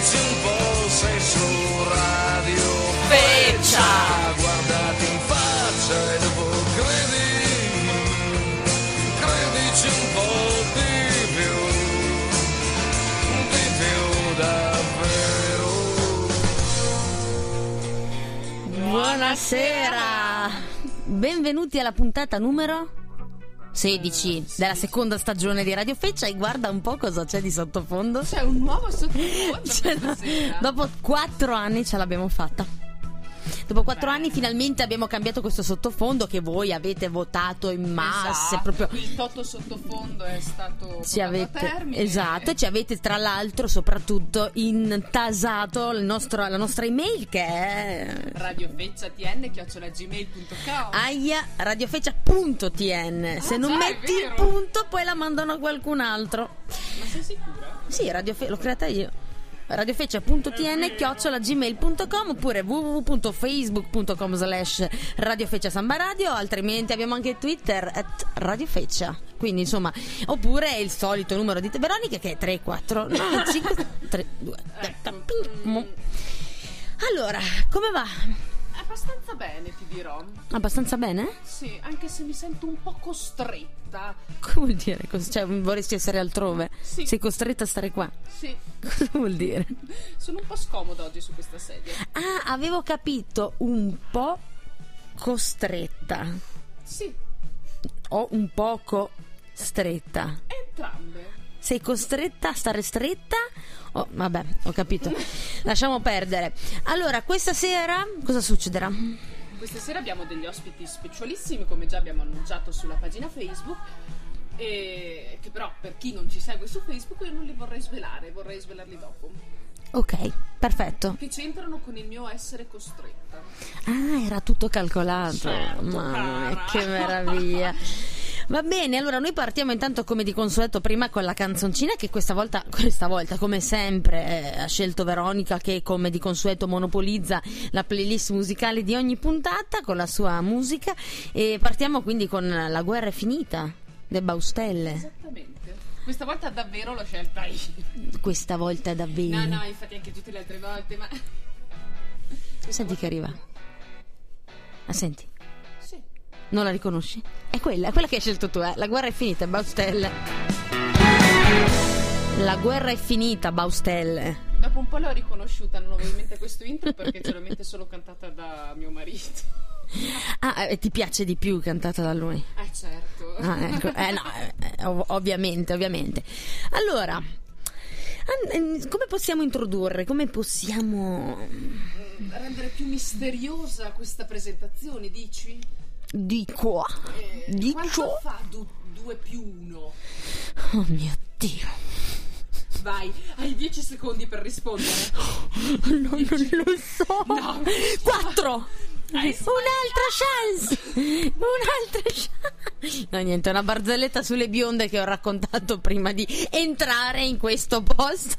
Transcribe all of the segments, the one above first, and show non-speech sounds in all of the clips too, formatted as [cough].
Credici un po', sei su radio Feccia. Guardati in faccia e dopo credi Credici un po' di più Di più davvero Buonasera. Benvenuti alla puntata numero 16 della seconda stagione di Radio Feccia e guarda un po' cosa c'è di sottofondo. C'è un nuovo sottofondo [laughs] dopo quattro anni ce l'abbiamo fatta. Dopo quattro anni finalmente abbiamo cambiato questo sottofondo che voi avete votato in masse. Esatto, Proprio Il toto sottofondo è stato ci avete, esatto, ci avete tra l'altro soprattutto intasato il nostro- la nostra email che è radiofecciatn.gmail.com aia radiofeccia.tn se non metti il punto poi la mandano a qualcun altro. Ma sei sicura? sì radiofe- l'ho creata io radiofeccia.tn chiocciolagmail.com oppure www.facebook.com slash radiofeccia samba radio altrimenti abbiamo anche twitter at radiofeccia quindi insomma oppure il solito numero di te- Veronica che è 34 no, 5 3 2 allora come va? Abbastanza bene ti dirò. abbastanza bene? Sì, anche se mi sento un po' costretta. [laughs] Come vuol dire? Cos- Cioè, vorresti essere altrove? Sì. Sei costretta a stare qua? Sì, Cosa vuol dire? [laughs] sono un po' scomoda oggi su questa sedia. Ah, avevo capito un po' costretta. Sì, O un poco stretta. entrambe. Sei costretta a stare stretta? Oh, vabbè, ho capito. Lasciamo perdere. Allora, questa sera cosa succederà? Questa sera abbiamo degli ospiti specialissimi, come già abbiamo annunciato sulla pagina Facebook. E che però per chi non ci segue su Facebook io non li vorrei svelare, vorrei svelarli dopo. Ok, perfetto. Che c'entrano con il mio essere costretta. Ah, era tutto calcolato. Certo, Mamma mia, che meraviglia. [laughs] Va bene, allora noi partiamo intanto come di consueto prima con la canzoncina che questa volta, [laughs] questa volta come sempre eh, ha scelto Veronica che come di consueto monopolizza la playlist musicale di ogni puntata con la sua musica e partiamo quindi con La guerra è finita de Baustelle. Esattamente. Questa volta davvero l'ho scelta io. Questa volta davvero. No, no, infatti anche tutte le altre volte, ma... Senti che arriva. Ah, senti. Non la riconosci? È quella, è quella che hai scelto tu, eh. La guerra è finita, Baustelle. La guerra è finita, Baustelle. Dopo un po' l'ho riconosciuta nuovamente questo intro perché generalmente solo cantata da mio marito. Ah, e ti piace di più cantata da lui? Eh certo. Ah, ecco. Eh, no, eh, ov- ovviamente, ovviamente. Allora, an- eh, come possiamo introdurre? Come possiamo... Rendere più misteriosa questa presentazione, dici? Di qua. Di ciò. fa 2 più 1? Oh mio Dio. Vai, hai 10 secondi per rispondere. [gasps] No, non lo so. No. Quattro. Hai Un'altra chance. Un'altra chance. No, niente, una barzelletta sulle bionde che ho raccontato prima di entrare in questo posto.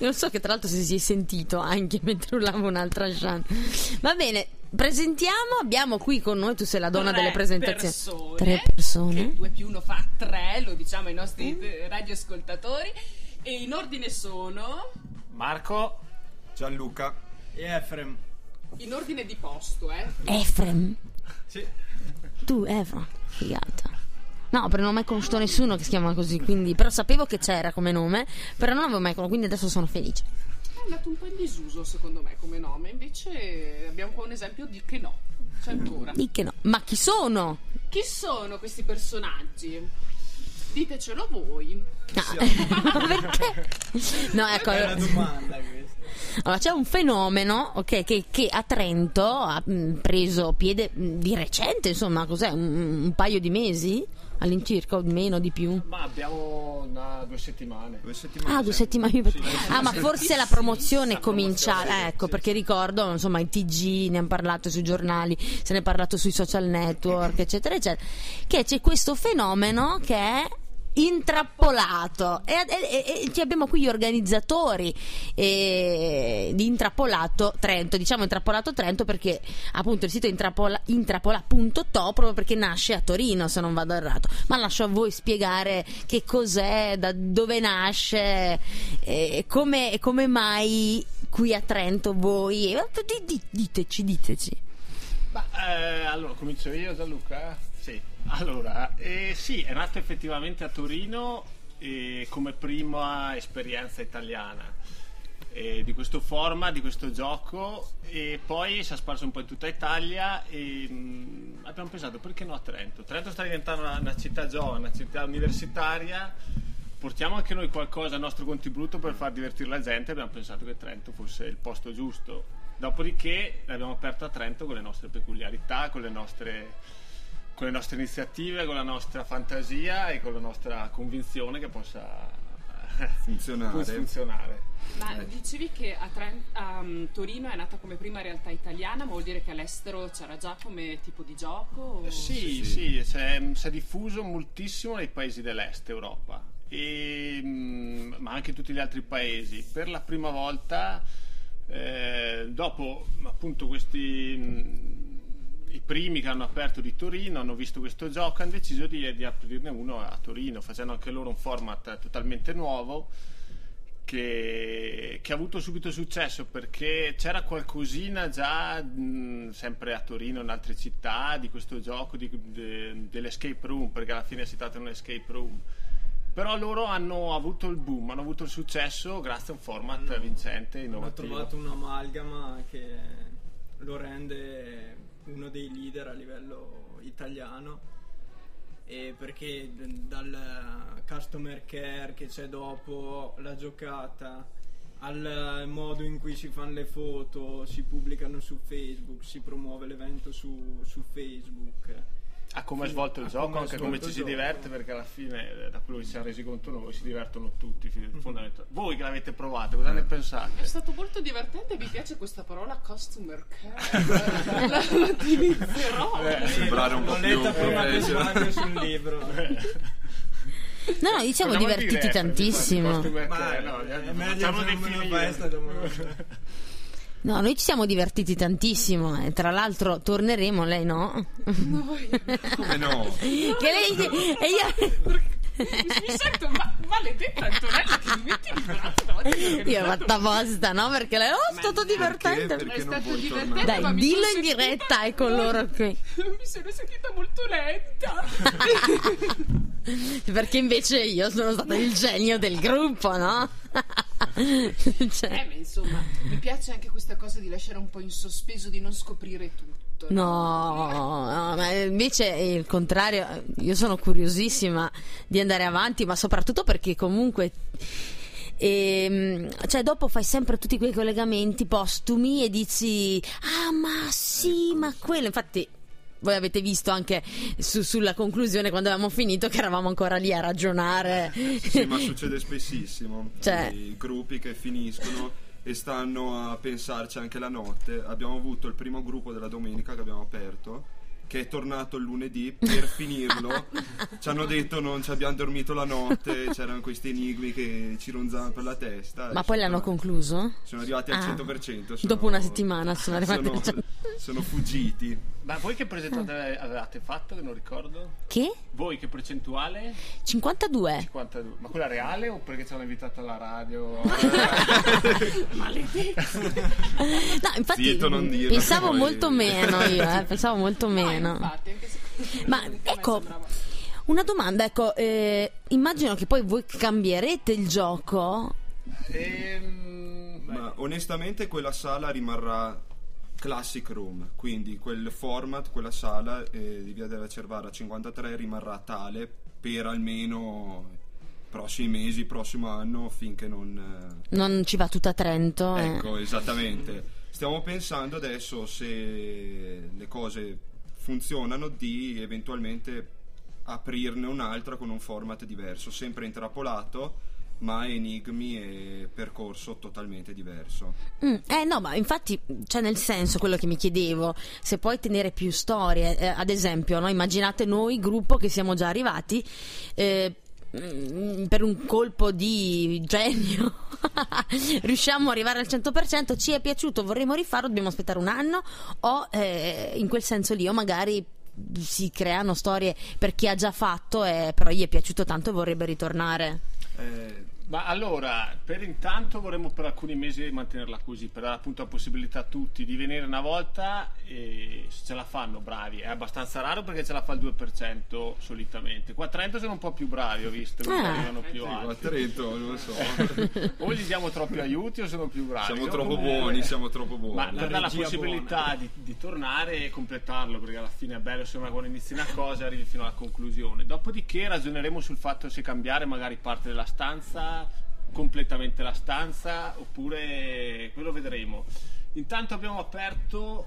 Io so che tra l'altro si è sentito anche mentre urlavo un'altra chance. Va bene, presentiamo. Abbiamo qui con noi, tu sei la donna Tre delle presentazioni. persone, Tre persone. Che 2 più 1 fa 3, lo diciamo ai nostri eh, radioascoltatori. E in ordine sono. Marco, Gianluca. e Efrem. In ordine di posto, eh. Efrem. Sì. Tu, Efrem. Figata. No, però non ho mai conosciuto nessuno che si chiama così, quindi... Però sapevo che c'era come nome, però non avevo mai conosciuto, quindi adesso sono felice. È andato un po' in disuso, secondo me, come nome. Invece abbiamo qua un esempio di che no. C'è ancora. Di che no. Ma chi sono? Chi sono questi personaggi? Ditecelo voi. No. [laughs] Perché? [laughs] No, ecco, È una domanda questa. allora, c'è un fenomeno ok, che, che a Trento ha mh, preso piede mh, di recente, insomma, cos'è? Un, un paio di mesi? All'incirca, o meno, di più? Ma abbiamo una, due settimane. Due settimane. Ah, due sì. settimane. Ah, ma forse la promozione comincia. promozione, Ecco, sì, perché ricordo, insomma, i TG ne hanno parlato sui giornali, se ne è parlato sui social network, eccetera, eccetera. Che c'è questo fenomeno che è Intrappolato. E, e- e- abbiamo qui gli organizzatori eh, di Intrappolato Trento. Diciamo Intrappolato Trento perché appunto il sito è intrappola- intrappola.to proprio perché nasce a Torino, se non vado errato. Ma lascio a voi spiegare che cos'è, da dove nasce, e come, come mai qui a Trento voi. di- di- Diteci, diteci. Ma, eh, allora, comincio io Gianluca? Allora, eh, sì, è nato effettivamente a Torino eh, come prima esperienza italiana eh, di questo format, di questo gioco e poi si è sparso un po' in tutta Italia e mh, abbiamo pensato perché no a Trento? Trento sta diventando una, una città giovane, una città universitaria portiamo anche noi qualcosa al nostro contributo per far divertire la gente abbiamo pensato che Trento fosse il posto giusto dopodiché l'abbiamo aperto a Trento con le nostre peculiarità con le nostre, con le nostre iniziative con la nostra fantasia e con la nostra convinzione che possa eh, Funzionare. funzionare. Ma Eh. dicevi che a, Tren- a, um, Torino è nata come prima realtà italiana, ma vuol dire che all'estero c'era già come tipo di gioco? o- Sì, Sì, sì, si è, si è diffuso moltissimo nei paesi dell'est Europa, e, mm, ma anche in tutti gli altri paesi. Per la prima volta, eh, dopo appunto questi mm, i primi che hanno aperto di Torino hanno visto questo gioco, hanno deciso di, di aprirne uno a Torino, facendo anche loro un format totalmente nuovo che, che ha avuto subito successo perché c'era qualcosina già mh, sempre a Torino in altre città di questo gioco di- de- dell'escape room perché alla fine si tratta di un escape room. Però loro hanno avuto il boom hanno avuto il successo grazie a un format Hanno- vincente Hanno innovativo. trovato un'amalgama che lo rende uno dei leader a livello italiano e perché dal customer care che c'è dopo la giocata al modo in cui si fanno le foto, si pubblicano su Facebook, si promuove l'evento su, su Facebook. A come è svolto il gioco è anche come ci si diverte perché alla fine eh, da quello che ci siamo resi conto noi si divertono tutti fi- fondamentalmente. voi che l'avete provato cosa ne È pensate? stato molto divertente, mi piace questa parola customer care. [laughs] la, utilizzerò. Sembrare un po' L'ho più letta prima che sbaglio sul libro. [laughs] No, no, ci siamo divertiti dire, tantissimo. Ma care? No, è meglio facciamo se non [laughs] No, noi ci siamo divertiti tantissimo. E tra l'altro torneremo, lei no? Noi- [laughs] Come no? che lei e io. Mi sento ma- maledetta Antonella che mi metti in braccio davanti. Io ho fatto apposta, no? Perché lei, oh, è stato divertente. Perché? È stato divertente? Dai, dillo in diretta, è con loro qui. [laughs] mi sono sentita molto lenta. [laughs] Perché invece io sono stata il genio del gruppo, no? [laughs] Eh, Cioè, ma insomma, mi piace anche questa cosa di lasciare un po' in sospeso, di non scoprire tutto. No, no, ma invece è il contrario. Io sono curiosissima di andare avanti, ma soprattutto perché comunque. ehm, cioè, dopo fai sempre tutti quei collegamenti postumi e dici: Ah, ma sì, ma quello. Infatti, voi avete visto anche su- sulla conclusione quando avevamo finito che eravamo ancora lì a ragionare. Sì, ma [laughs] succede spessissimo. Cioè- I gruppi che finiscono e stanno a pensarci anche la notte. Abbiamo avuto il primo gruppo della domenica che abbiamo aperto. Che è tornato il lunedì per [laughs] finirlo. ci hanno detto non ci abbiamo dormito la notte. C'erano questi enigmi che ci ronzavano per la testa. Ma poi l'hanno concluso? Sono arrivati al Ah. 100%. sono- Dopo una settimana sono arrivati [laughs] sono, al 100%. sono fuggiti. Ma voi che percentuale avevate fatto che non ricordo? Che? Voi che percentuale? 52. 52. Ma quella reale o perché ci hanno invitato alla radio? [laughs] No, infatti Zitto, non dirlo, pensavo molto meno io, eh, pensavo molto No, meno. infatti, Ma [laughs] ecco, sembrava- una domanda, ecco, eh, immagino che poi voi cambierete il gioco. Ehm, Ma onestamente quella sala rimarrà Classic Room, quindi quel format, quella sala eh, di Via della Cervara 53 rimarrà tale per almeno i prossimi mesi, prossimo anno, finché non... eh, Non ci va tutta Trento. eh. Ecco, esattamente. Stiamo pensando adesso se le cose funzionano di eventualmente aprirne un'altra con un format diverso, sempre intrappolato, ma enigmi e percorso totalmente diverso. Mm, eh no, ma infatti, cioè nel senso quello che mi chiedevo, se puoi tenere più storie, eh, ad esempio, no? immaginate noi, gruppo che siamo già arrivati, eh, per un colpo di genio. [laughs] Riusciamo ad arrivare al 100%, ci è piaciuto, vorremmo rifarlo, dobbiamo aspettare un anno. O eh, in quel senso lì o magari si creano storie per chi ha già fatto e però gli è piaciuto tanto e vorrebbe ritornare. Eh, Ma allora, per intanto vorremmo per alcuni mesi mantenerla così, per dare appunto la possibilità a tutti di venire una volta e se ce la fanno bravi. È abbastanza raro perché ce la fa il 2% solitamente. Qua a Trento sono un po' più bravi, ho visto, che Ah. arrivano più sì, a alti. Trento, non lo so. [laughs] O gli diamo troppi aiuti o sono più bravi. Siamo No, troppo comunque- buoni, siamo troppo buoni. Ma La per dare la possibilità di, di tornare e completarlo, perché alla fine è bello insomma quando inizi una cosa e arrivi fino alla conclusione. Dopodiché ragioneremo sul fatto se cambiare magari parte della stanza, completamente la stanza, oppure quello vedremo. Intanto abbiamo aperto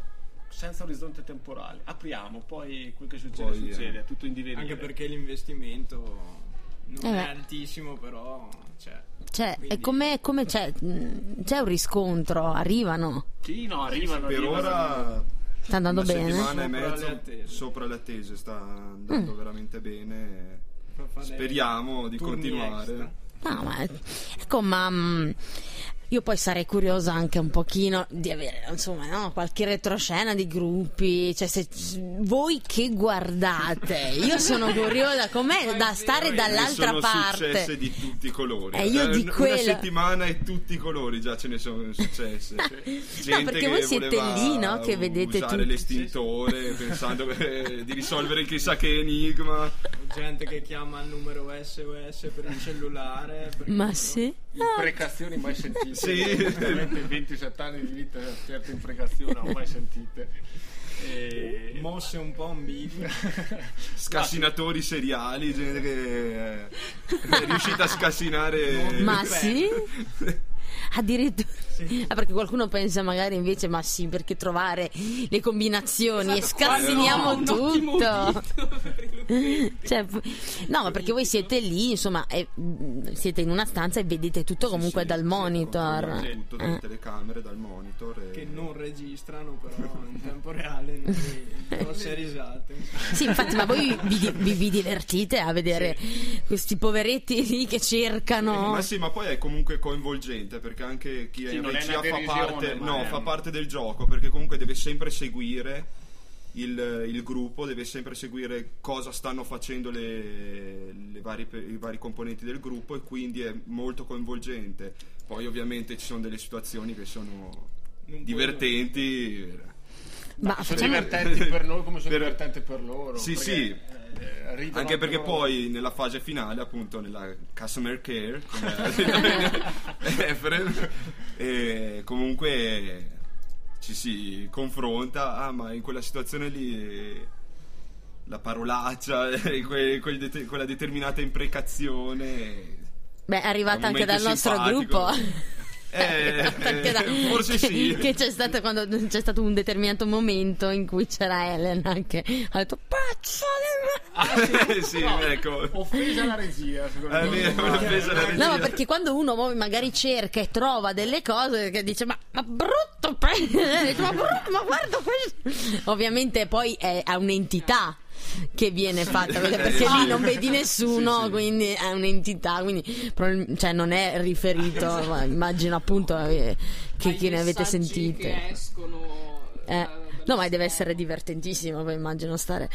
senza orizzonte temporale. Apriamo, poi quel che succede Poi, eh, succede, è tutto in divenire. Anche perché l'investimento non Eh è altissimo, però c'è. Cioè, Quindi- è come, come c'è, mm, c'è un riscontro, arrivano, Sì, no, arrivano. Per arrivano. ora sta andando una bene. settimana e Sopra mezzo le attese. sopra le attese, sta andando veramente bene. Speriamo di continuare. extra. No, ma ecco, ma mm, io poi sarei curiosa anche un pochino di avere, insomma, no, qualche retroscena di gruppi, cioè se voi che guardate, io sono curiosa, com'è da stare Ne dall'altra sono successe parte. di tutti i colori. Eh, io di una quello- settimana e tutti i colori già ce ne sono successe. [laughs] Gente perché che voi siete lì, no? Che vedete usare tutti. l'estintore [laughs] pensando eh, di risolvere chissà che enigma. Gente che chiama il numero SOS per il cellulare. Ma sì? Imprecazioni mai sentite. Sì. Veramente 27 anni di vita, certe imprecazioni non ho mai sentite. E... Mosse un po' ambigue. Scassinatori seriali, gente che eh, è riuscita a scassinare. Ma sì? Addirittura. Ah, perché qualcuno pensa magari invece, ma sì, perché trovare le combinazioni e Esatto, qua scassiniamo no, tutto. [laughs] Cioè, no, ma perché voi siete lì, insomma, e, mm, siete in una stanza e vedete tutto comunque Sì, dal sì, monitor. controlliamo Tutto dalle Eh. telecamere, dal monitor. e- che non registrano però [laughs] in tempo reale grosse risate Sì, infatti, ma voi vi, vi- vi divertite a vedere questi poveretti lì che cercano. Ma sì, ma poi è comunque coinvolgente perché anche chi è Sì, in non è regia fa parte, no, è fa parte del gioco perché comunque deve sempre seguire il, il gruppo, deve sempre seguire cosa stanno facendo le, le vari i vari componenti del gruppo e quindi è molto coinvolgente. Poi ovviamente ci sono delle situazioni che sono Non divertenti. Ma sono facciamo- divertenti per noi come sono Per- divertenti per loro. Sì, perché, sì. eh, Anche perché loro. poi nella fase finale, appunto nella customer care, come ha detto Efrem, e comunque ci si confronta, ah ma in quella situazione lì la parolaccia, [laughs] eh, que- quel quella determinata imprecazione... Beh, è arrivata anche dal momento nostro simpatico. gruppo. [laughs] Eh, da- forse che, sì. [laughs] Che c'è stato quando c'è stato un determinato momento in cui c'era Elena che ha detto pazzo di Eh, sì, [laughs] No, ecco. Offesa la regia, secondo me. vero, l'ho presa la me. No, ma regia. perché quando uno magari cerca e trova delle cose che dice ma, ma brutto, pe-" [laughs] ma brutto, ma guarda questo. Ovviamente poi è, è un'entità che viene fatta perché lì non vedi nessuno Sì, sì. quindi è un'entità quindi cioè non è riferito ma immagino appunto eh, che, che ne avete sentite che escono Eh, eh, no, ma deve essere divertentissimo, poi immagino stare.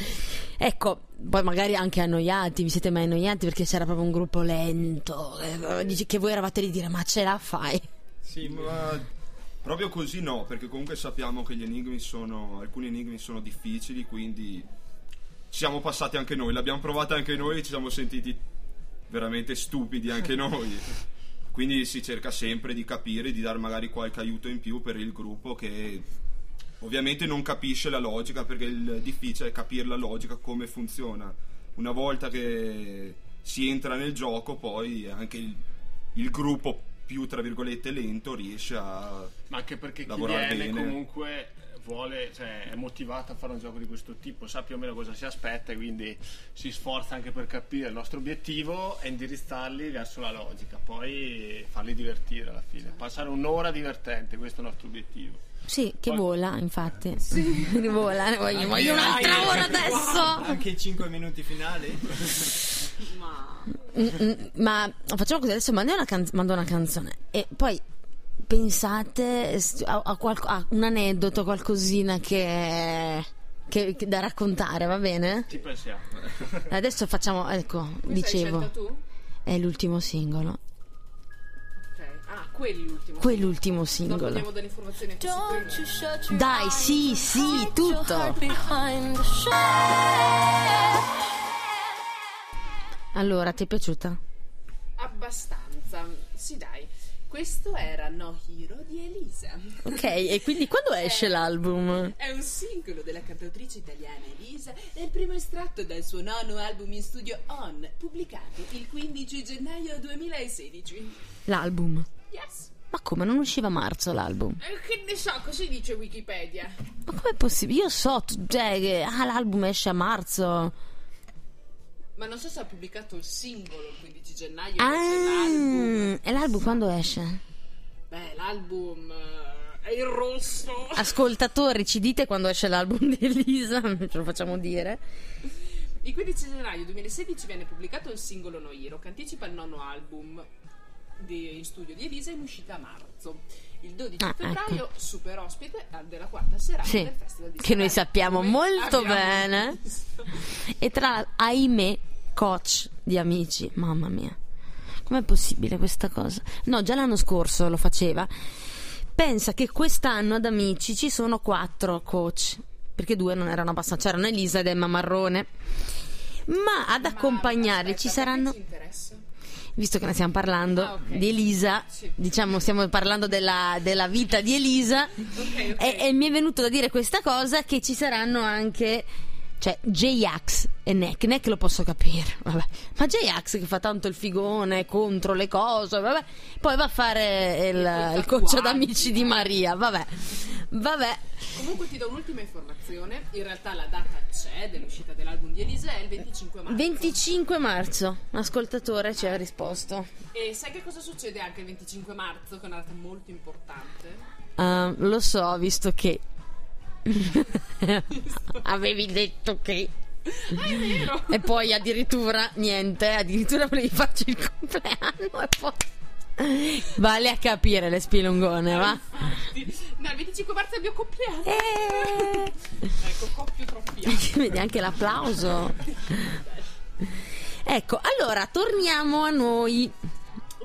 Ecco, poi magari anche annoiati, vi siete mai annoiati perché c'era proprio un gruppo lento, eh, dici che voi eravate lì a dire ma ce la fai? sì ma proprio così no, perché comunque sappiamo che gli enigmi sono. alcuni enigmi sono difficili, quindi siamo passati anche noi, l'abbiamo provata anche noi e ci siamo sentiti veramente stupidi anche [laughs] noi. Quindi si cerca sempre di capire, di dare magari qualche aiuto in più per il gruppo che ovviamente non capisce la logica, perché il difficile è capire la logica, come funziona. Una volta che si entra nel gioco, poi anche il, il gruppo più tra virgolette lento riesce a Ma anche perché chi viene bene. comunque vuole, cioè, è motivato a fare un gioco di questo tipo, sa più o meno cosa si aspetta e quindi si sforza anche per capire. Il nostro obiettivo è indirizzarli verso la logica, poi farli divertire alla fine. Passare un'ora divertente, questo è il nostro obiettivo. Sì, che Poi- vola, infatti. [laughs] Rivola, [laughs] ne voglio, voglio un'altra ora adesso. anche i 5 minuti finali [laughs] ma mm, mm, ma facciamo così, adesso mando una, canz- mando una canzone e poi pensate a, a qualco- a un aneddoto, qualcosina che, che- che da raccontare, va bene? Ci pensiamo. Adesso facciamo, ecco, Questa dicevo, tu? è l'ultimo singolo. Ah, quell'ultimo. Quell'ultimo singolo. informazioni Dai, sì, sì, tutto. Allora, ti è piaciuta? Abbastanza. Sì, dai. Questo era No Hero di Elisa. Ok, e quindi quando esce l'album? È un singolo della cantautrice italiana Elisa e il primo estratto dal suo nono album in studio On, pubblicato il 15 gennaio 2016. L'album. Yes. Ma come, non usciva a marzo l'album? Eh, Che ne so, così dice Wikipedia. Ma com'è possibile? Io so, cioè, che ah, l'album esce a marzo. Ma non so se ha pubblicato il singolo il 15 gennaio. invece l'album. Ah, e l'album quando esce? Beh, l'album eh, è il rosso. Ascoltatori, ci dite quando esce l'album di Elisa? [laughs] Ce lo facciamo dire. Il 15 gennaio 2016 viene pubblicato il singolo No Hero, che anticipa il nono album di- in studio di Elisa in uscita a marzo. Il 12 Ah, febbraio, super ospite eh, della quarta serata Sì, del Festival di che noi Sanremo, sappiamo come molto bene. visto. E tra, ahimè, coach di amici. Mamma mia. Com'è possibile questa cosa? No, già l'anno scorso lo faceva. Pensa che quest'anno ad amici ci sono quattro coach. Perché due non erano abbastanza. C'erano Elisa ed Emma Marrone. Ma ad Ma accompagnarli aspetta, ci saranno. ci? Visto che ne stiamo parlando Ah, ok. di Elisa, Sì. diciamo stiamo parlando della, della vita di Elisa. Ok, ok. E, e mi è venuto da dire questa cosa che ci saranno anche cioè J-Ax e Neck Neck lo posso capire vabbè. ma J-Ax che fa tanto il figone contro le cose vabbè. poi va a fare il, il coach ad amici di. Maria vabbè vabbè Comunque ti do un'ultima informazione. In realtà la data c'è dell'uscita dell'album di Elisa è il 25 marzo. 25 marzo ascoltatore ci ha risposto E sai che cosa succede anche il 25 marzo, che è una data molto importante? Ah, lo so visto che [laughs] avevi detto che e poi addirittura niente, addirittura volevi farci il compleanno e poi vale a capire le spilungone, va? Infatti, no, il 25 marzo è il mio compleanno. Eh, Ecco, coppio troppiato. [laughs] vedi anche l'applauso. Ecco, allora torniamo a noi.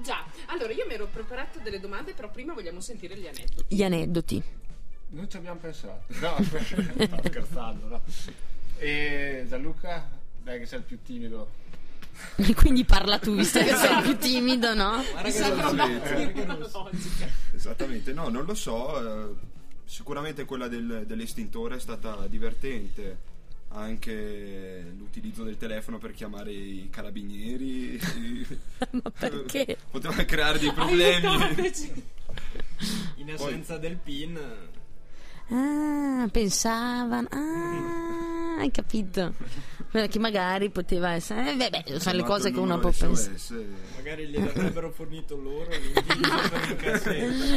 Già, allora io mi ero preparato delle domande, però prima vogliamo sentire gli aneddoti. Gli aneddoti. Non ci abbiamo pensato. No, [laughs] [laughs] sto scherzando, no. E Gianluca, dai che sei il più timido. [laughs] Quindi parla tu, visto che sei più timido, no? Logica. Esattamente, no, non lo so. eh, sicuramente quella del- dell'estintore è stata divertente. Anche l'utilizzo del telefono per chiamare i carabinieri. Ma perché? Poteva creare dei problemi. In assenza del PIN, Ah, pensavano. Ah, hai capito. Che magari poteva essere. Eh, beh, beh, sono le cose che uno può pensare. magari glielo avrebbero fornito loro. [laughs]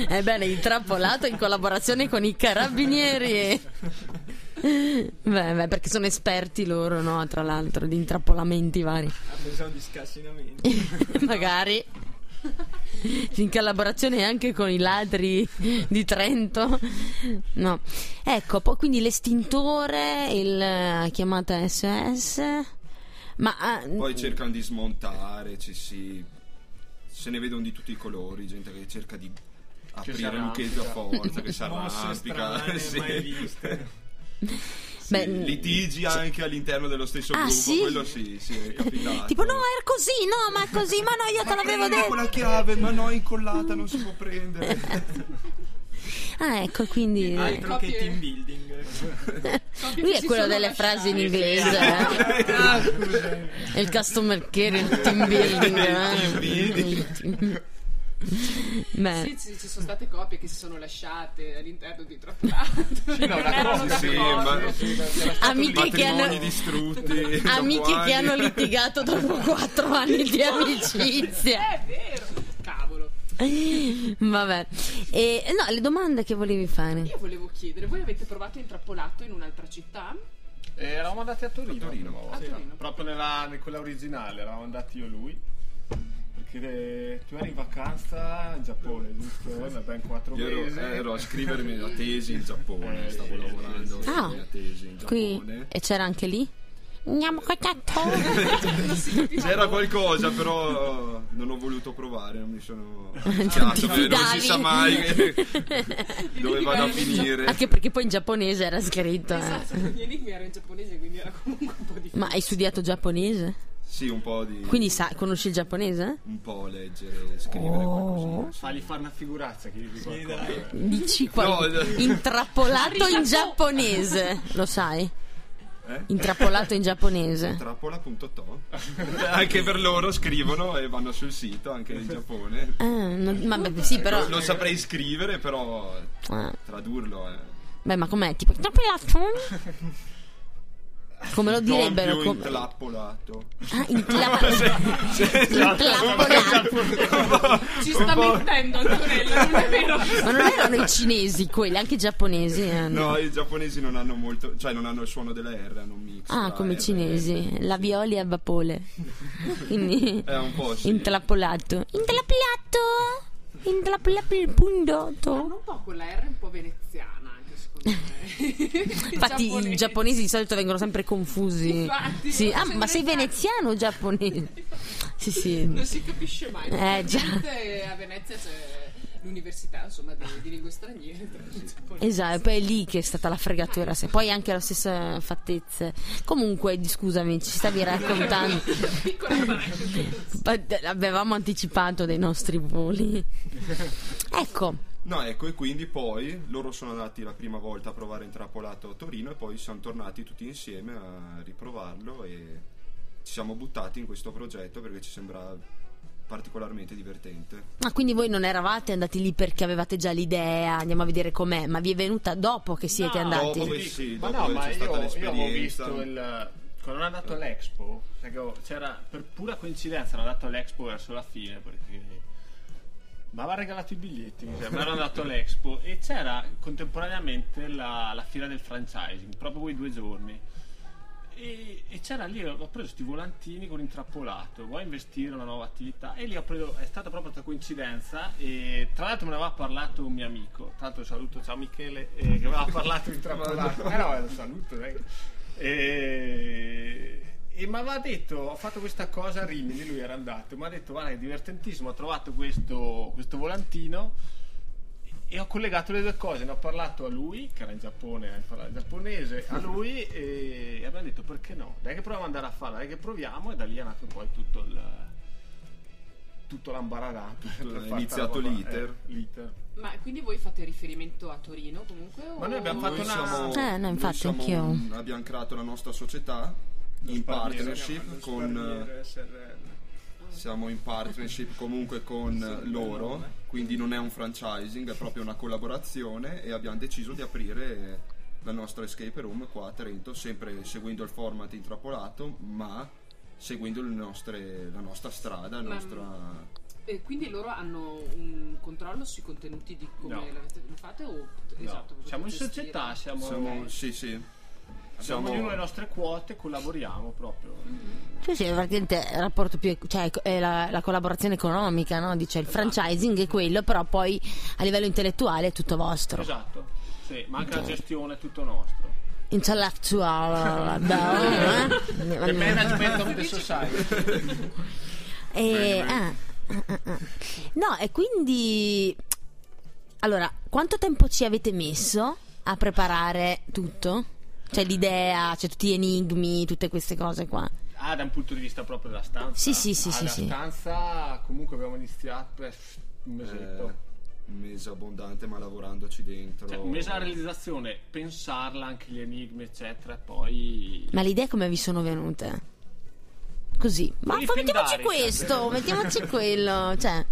Ebbene, intrappolato in collaborazione con i carabinieri. Beh, beh, perché sono esperti loro, no? Tra l'altro, di intrappolamenti vari. Ah, pensavo di scassinamenti. [laughs] Magari. [laughs] In collaborazione anche con i ladri di Trento. No. Ecco, poi quindi l'estintore, il eh, chiamata SOS. Ma ah, Poi cercano di smontare, ci si. Se ne vedono di tutti i colori, gente che cerca di aprire arrampica. lucchetti a forza, che [laughs] si arrampica. strane, [laughs] sì. mai viste. Sì, Beh, litigi anche all'interno dello stesso Ah, gruppo, sì? quello sì, sì, è [laughs] capitato. tipo, no, era così, no, ma è così, ma no, io te l'avevo detto. quella chiave, ma no, è incollata, non si può prendere. [laughs] Ah, ecco, quindi. Altro che Coppie- team building. [laughs] Lui che è quello delle frasi in inglese. eh. ah. È il customer care, il team building. Team eh. building. [laughs] Beh, Sì, sì, ci sono state coppie che si sono lasciate all'interno di trappolato. Sì, no, cosa sì, d'accordo. ma- sì, Amiche che hanno- distrutti. [laughs] amiche che hanno litigato dopo quattro anni di [laughs] amicizia. È vero. Cavolo. Vabbè. E, no, le domande che volevi fare. Io volevo chiedere, voi avete provato intrappolato in un'altra città? Eh, eravamo andati a Torino. A Torino. A Torino. Proprio nella, in quella originale, eravamo andati io e lui. Tu eri in vacanza in Giappone, giusto? Ben quattro Io ero, mesi. ero a scrivermi la tesi in Giappone, Eh, stavo lavorando sì, sì. sulla mia tesi in Qui Giappone. e c'era anche lì? Andiamo con [laughs] C'era qualcosa, però non ho voluto provare, non mi sono Non ti perché non si sa mai [laughs] dove vado a finire. Anche perché poi in giapponese era scritto. eh. Esatto, [laughs] gli enigmi erano in giapponese, quindi era comunque un po' difficile. Ma hai studiato giapponese? Sì, un po' di Quindi sai, conosci il giapponese? un po' leggere, scrivere Oh. Fagli fare una figurazza che gli qualcosa. Dici qual- No, eh. intrappolato in giapponese, lo sai? Eh? Intrappolato in giapponese. Trappola.to [laughs] Anche per loro scrivono e vanno sul sito, anche in Giappone. Ah, non- ma beh, sì, però. Lo, lo saprei scrivere, però Ah, tradurlo è beh, ma com'è? Tipo intrappolato? [laughs] Come lo direbbero? Com- intrappolato. Ah, intrappolato. Ci sta mentendo Antonella, non è vero? Ma non erano i cinesi quelli, anche i giapponesi. hanno. No, i giapponesi non hanno molto, cioè non hanno il suono delle R, hanno un mix. Ah, come i e cinesi, la violi a vapore. Quindi È un po' sì. intrappolato. Intrappolato. Intrappolato il pundotto. Hanno un po' quella R un po' veneziana Infatti i giapponesi di solito vengono sempre confusi. Infatti, Sì, ah, ma sei veneziano? o giapponese? Sì, sì. Non si capisce mai. Eh, già. A Venezia c'è l'università insomma di, di lingue straniere. giapponesi. Esatto, poi è lì che è stata la fregatura, se poi anche la stessa fattezza. Comunque, scusami, ci stavi [laughs] raccontando. Ma- Avevamo anticipato dei nostri voli. Ecco, No, ecco, e quindi poi loro sono andati la prima volta a provare intrappolato a Torino e poi siamo tornati tutti insieme a riprovarlo e ci siamo buttati in questo progetto perché ci sembra particolarmente divertente. ma quindi voi non eravate andati lì perché avevate già l'idea, andiamo a vedere com'è, ma vi è venuta dopo che siete No, andati? dopo che sì, ma dopo no, che ma c'è io, stata io l'esperienza. visto il. Quando ero andato all'Expo, c'era per pura coincidenza, ero andato all'Expo verso la fine perché mi aveva regalato i biglietti, mi sembra, ero andato all'Expo e c'era contemporaneamente la, la fiera del franchising, proprio quei due giorni. E, e c'era lì, ho preso questi volantini con intrappolato, vuoi investire in una nuova attività? E lì ho preso, è stata proprio questa coincidenza e tra l'altro me ne aveva parlato un mio amico, tra l'altro saluto, ciao Michele, eh, che mi aveva parlato [laughs] intrappolato. Eh no, lo saluto, dai. E, e mi aveva detto, ho fatto questa cosa a Rimini, lui era andato, mi ha detto guarda è divertentissimo, ho trovato questo, questo volantino e ho collegato le due cose, ne ho parlato a lui, che era in Giappone, eh, parlava giapponese, a [laughs] lui e abbiamo detto perché no, dai che proviamo ad andare a farlo, dai che proviamo e da lì è nato poi tutto il tutto l'ambaradà. per- [laughs] iniziato l'iter. eh, l'iter. Ma quindi voi fate riferimento a Torino comunque? Ma noi abbiamo fatto Noi una- siamo, Eh, no, noi infatti, anch'io. un- abbiamo creato la nostra società in partnership con siamo in partnership comunque con loro, quindi non è un franchising, è proprio una collaborazione e abbiamo deciso di aprire la nostra escape room qua a Trento, sempre seguendo il format intrappolato, ma seguendo le nostre- la nostra strada, la nostra... E quindi loro hanno un controllo sui contenuti di come No. l'avete- lo fate o No, esatto, siamo in gestire? società, siamo, Siamo, sì, sì. Abbiamo Siamo- ognuno le nostre quote, collaboriamo proprio. Sì, sì, praticamente il rapporto più, cioè è la, la collaborazione economica, no? Dice il franchising è quello, però poi a livello intellettuale è tutto vostro. Esatto, sì, ma anche la gestione è tutto nostro. Intellectual, The [laughs] eh? management of the society. [laughs] E, ah, ah, ah, ah. No, e quindi... Allora, quanto tempo ci avete messo a preparare tutto? Cioè l'idea, cioè tutti gli enigmi, tutte queste cose qua. Ah, da un punto di vista proprio della stanza? Sì, sì, sì, Ah, sì, la sì. stanza comunque abbiamo iniziato per un mesetto. eh, un mese abbondante ma lavorandoci dentro. Cioè, un mese alla realizzazione, pensarla, anche gli enigmi, eccetera, e poi... Ma le idee come vi sono venute? Così. Ma fa- mettiamoci questo, mettiamoci [laughs] quello. Cioè,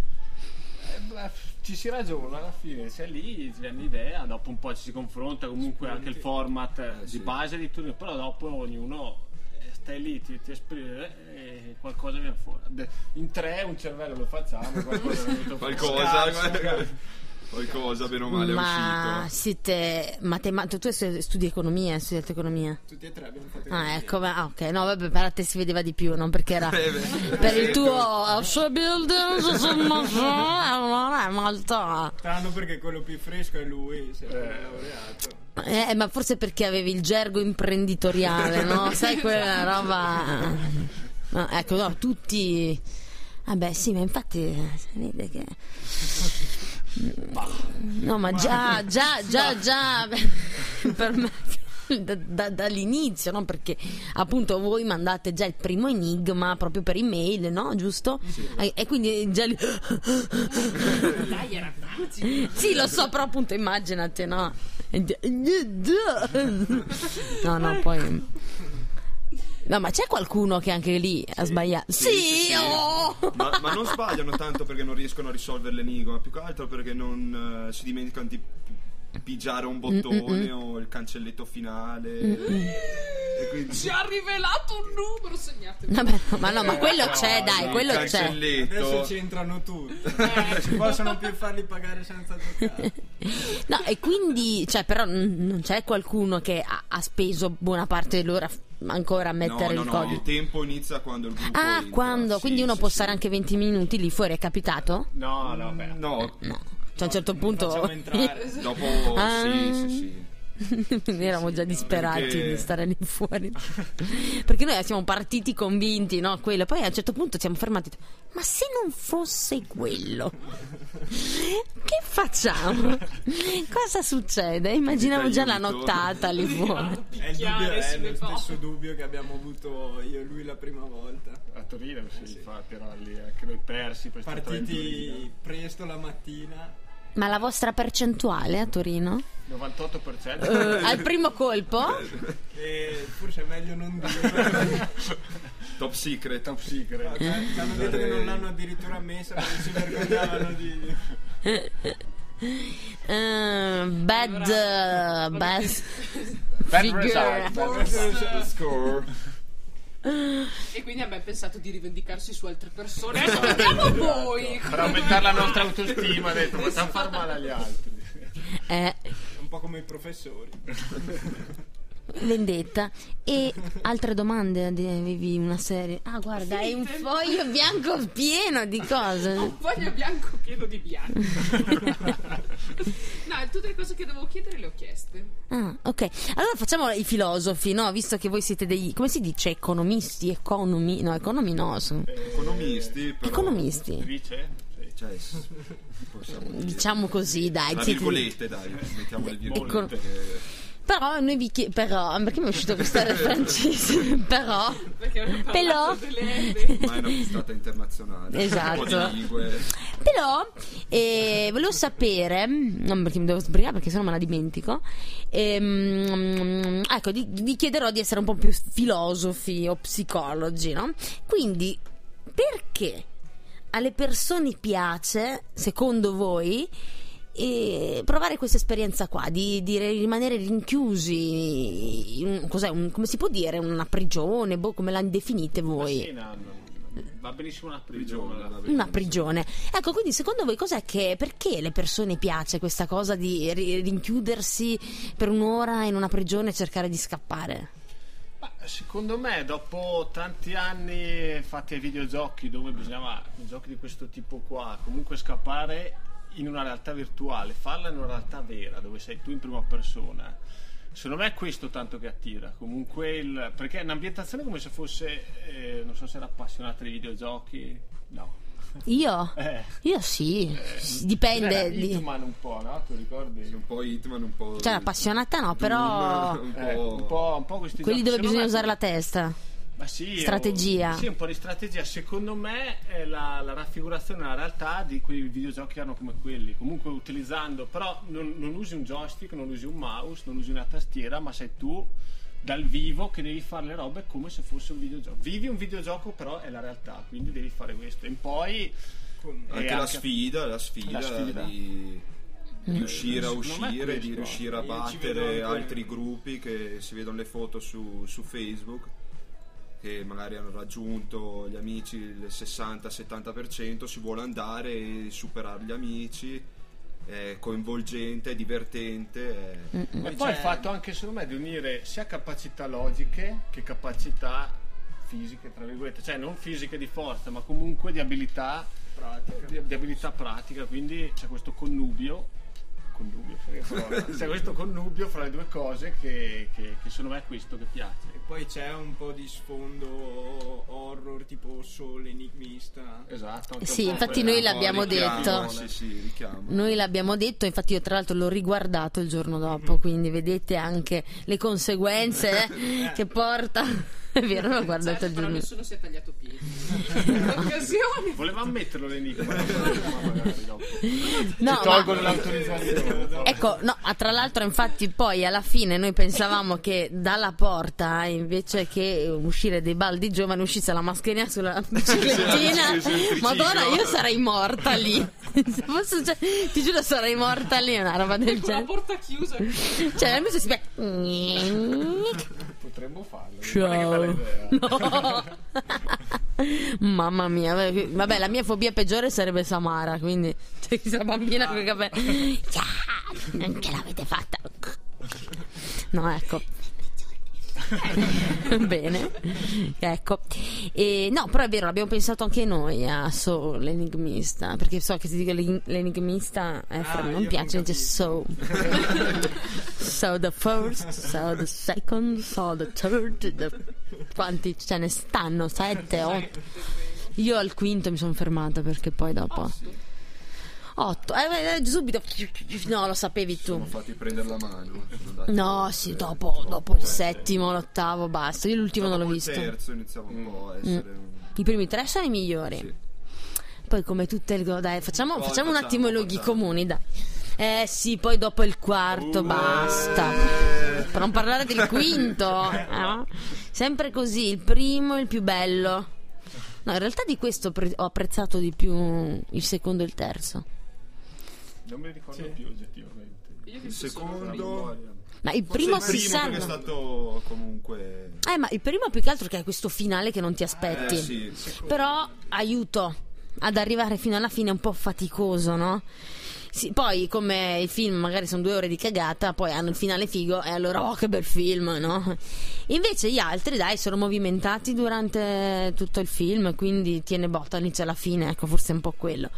Eh, beh, ci si ragiona alla fine, sei lì, ti viene l'idea, dopo un po' ci si confronta, comunque anche il format eh, di sì. base di turno, però dopo ognuno eh, stai lì, ti, ti esprime eh, e qualcosa viene fuori. In tre un cervello lo facciamo, qualcosa è venuto [laughs] fuori. Qualcosa. [laughs] Qualcosa, bene o male, è Ma uscito. siete matematici, tu studi economia, hai studiato economia? Tutti e tre abbiamo fatto Ah, economia. ecco, ma- ah, ok, no, vabbè, per te si vedeva di più, non perché era [laughs] Eh, beh. per il tuo showbuilding, non è molto. Strano perché quello più fresco è lui, si è laureato. Eh, ma forse perché avevi il gergo imprenditoriale, no? [laughs] Sai quella roba. No, ecco, no, tutti. Vabbè, sì, ma infatti eh, si vede che. No, ma già, già, già, già. [laughs] Per me. da- da- dall'inizio, no? Perché appunto voi mandate già il primo enigma proprio per email, no? Giusto? E, e quindi già lì. [laughs] Dai, era. Sì, lo so, però appunto immaginate, no? [laughs] No, no, poi. No, ma c'è qualcuno che anche lì ha sbagliato? Sì, sì, sì. oh! Ma, ma non sbagliano tanto perché non riescono a risolvere l'enigma, più che altro perché non eh, si dimenticano di pi- pigiare un bottone o il cancelletto finale. E quindi Ci ha rivelato un numero, segnatemi. Vabbè, no, ma no, ma quello c'è, dai, il quello c'è. Adesso c'entrano tutti. Non si possono più farli pagare senza giocare. No, e quindi, cioè, però non c'è qualcuno che ha, ha speso buona parte dell'ora ancora a No, mettere no, il no, codice. il tempo inizia quando il gruppo Ah, entra. quando? Sì, Quindi uno sì, può sì. stare anche 20 minuti lì fuori, è capitato? No, no, beh. No, No. Cioè, a un certo punto. [laughs] Dopo Ah. sì, sì, sì. Eravamo già disperati perché- di stare lì fuori. [laughs] Perché noi siamo partiti convinti, no? Quello. Poi a un certo punto ci siamo fermati. Ma se non fosse quello, che facciamo? Cosa succede? Immaginavo già la nottata lì fuori. È il dubbio, è sulle lo stesso dubbio che abbiamo avuto io e lui la prima volta. A Torino, sì, infatti, era lì, anche noi persi Partiti presto la mattina. Ma la vostra percentuale a Torino? 98%. Eh, al primo colpo? E forse è meglio non dirlo. [laughs] Top secret. Top secret. Ci hanno detto che non l'hanno addirittura messa perché si vergognavano di. Eh, bad. eh, bad. [laughs] Bad Figure. result, bad result. Score. E quindi abbiamo pensato di rivendicarsi su altre persone. Adesso vediamo voi. Per aumentare la nostra autostima, ha detto, facciamo far male agli altri. Eh, Un po' come i professori. [laughs] vendetta. E altre domande? Avevi una serie. Ah, guarda, hai un foglio bianco pieno di cose. Un foglio bianco pieno di bianco. [laughs] no, tutte le cose che dovevo chiedere le ho chieste. Ah, ok. Allora facciamo i filosofi, no? Visto che voi siete dei. come si dice? Economisti? Economi? No, economi no. Sono... Economisti, però. Economisti. Dice? Sì. Cioè. Diciamo così, dai. Virgolette, dai, mettiamo le virgolette. che- Però noi vi chiediamo. Però, perché mi è uscito questa [laughs] francese? però. Però-. [laughs] Ma è una puntata internazionale. Esatto. Però eh, volevo sapere, non perché mi devo sbrigare perché sennò me la dimentico. ehm, ecco, vi chiederò di essere un po' più filosofi o psicologi, no? Quindi, perché alle persone piace, secondo voi, eh, provare questa esperienza qua di, di rimanere rinchiusi in, cos'è, un- come si può dire una prigione boh, come la definite voi va benissimo una Prigione, una prigione. Ecco, quindi secondo voi cos'è che perché le persone piace questa cosa di ri- rinchiudersi per un'ora in una prigione e cercare di scappare? Secondo me, dopo tanti anni fatti ai videogiochi, dove bisognava, giochi di questo tipo qua, comunque scappare in una realtà virtuale, farla in una realtà vera, dove sei tu in prima persona. Secondo me è questo tanto che attira. Comunque, il, perché è un'ambientazione come se fosse, eh, non so se era appassionata di videogiochi, no. Io? Eh. Io sì, S- dipende. Era Di... Hitman un po', no? Tu ricordi? Sì, un po' Hitman, un po'. Cioè, appassionata no, però Doom, un Eh, po'. un po', un po' questi quelli giochi. dove Secondo bisogna me- usare la testa. Ma sì, Strategia. sì, un po' di strategia. Secondo me è la, la raffigurazione della realtà di quei videogiochi che hanno come quelli. Comunque utilizzando, però non, non usi un joystick, non usi un mouse, non usi una tastiera, ma sei tu dal vivo che devi fare le robe come se fosse un videogioco. Vivi un videogioco, però è la realtà, quindi devi fare questo. E poi Anche e la sfida, la sfida, La sfida. di riuscire a uscire, di riuscire a battere anche- altri gruppi che si vedono le foto su, su Facebook che magari hanno raggiunto gli amici il 60-70%, si vuole andare e superare gli amici è coinvolgente, è divertente. è- E Poi il fatto anche secondo me di unire sia capacità logiche che capacità fisiche, tra virgolette, cioè non fisiche di forza, ma comunque di abilità pratica. di, di abilità pratica, quindi c'è questo connubio, connubio [laughs] c'è questo connubio fra le due cose che, che, che secondo me è questo che piace. Poi c'è un po' di sfondo horror tipo Soul Enigmista. Esatto. Sì, infatti noi l'abbiamo detto. Sì, sì. Noi l'abbiamo detto, infatti io tra l'altro l'ho riguardato il giorno dopo, quindi vedete anche le conseguenze eh, [laughs] che porta. È vero, l'ho guardato Certo, il però giorno nessuno si è tagliato piedi. [laughs] In occasioni. Volevamo metterlo l'enigma, ma magari dopo. No, tolgono ma- l'autorizzazione. Ecco, no, ah, tra l'altro infatti poi alla fine noi pensavamo che dalla porta invece che uscire dei baldi giovani uscisse la mascherina sulla biciclettina. [laughs] Sì, Madonna, io sarei morta lì. [laughs] Cioè, ti giuro sarei morta lì, una roba del Con la genere. porta chiusa. Cioè, invece si fa... Potremmo farlo. Ciao. [laughs] No. Mamma mia, vabbè, la mia fobia peggiore sarebbe Samara, quindi c'è questa bambina con i capelli. Ciao, non ce l'avete fatta. No, ecco. [laughs] Bene, ecco. E, no, però è vero, l'abbiamo pensato anche noi a So, l'enigmista. Perché so che si dica l'en- l'enigmista, eh, Ah, non piace, non dice So. [laughs] so the first, so the second, so the third. the- Quanti ce ne stanno? Sette, otto. Io al quinto mi sono fermata perché poi dopo. Otto. Eh, eh, subito. No, lo sapevi tu. fatti prendere la mano. sono andati- No, sì, eh, dopo, dopo il eh. settimo, l'ottavo, basta. Io l'ultimo non l'ho visto. Il terzo iniziava un po' a essere un... I primi tre sono i migliori. Sì. Poi come tutte le dai, facciamo, Poi facciamo un attimo i facciamo. comuni, dai. Eh sì, poi dopo il quarto Uh, basta. eh. Per non parlare del quinto. eh. Sempre così, il primo è il più bello. No, in realtà di questo ho apprezzato di più il secondo e il terzo. Non me li ricordo Sì. più oggettivamente. Il secondo... Ma il primo il si primo sa. perché è stato comunque... Eh, ma il primo più che altro che è questo finale che non ti aspetti. Eh sì, Però aiuto ad arrivare fino alla fine è un po' faticoso, no? Sì, poi come i film magari sono due ore di cagata, poi hanno il finale figo e allora oh che bel film, no? Invece gli altri dai sono movimentati durante tutto il film, quindi tiene botta all'inizio alla fine, ecco forse è un po' quello.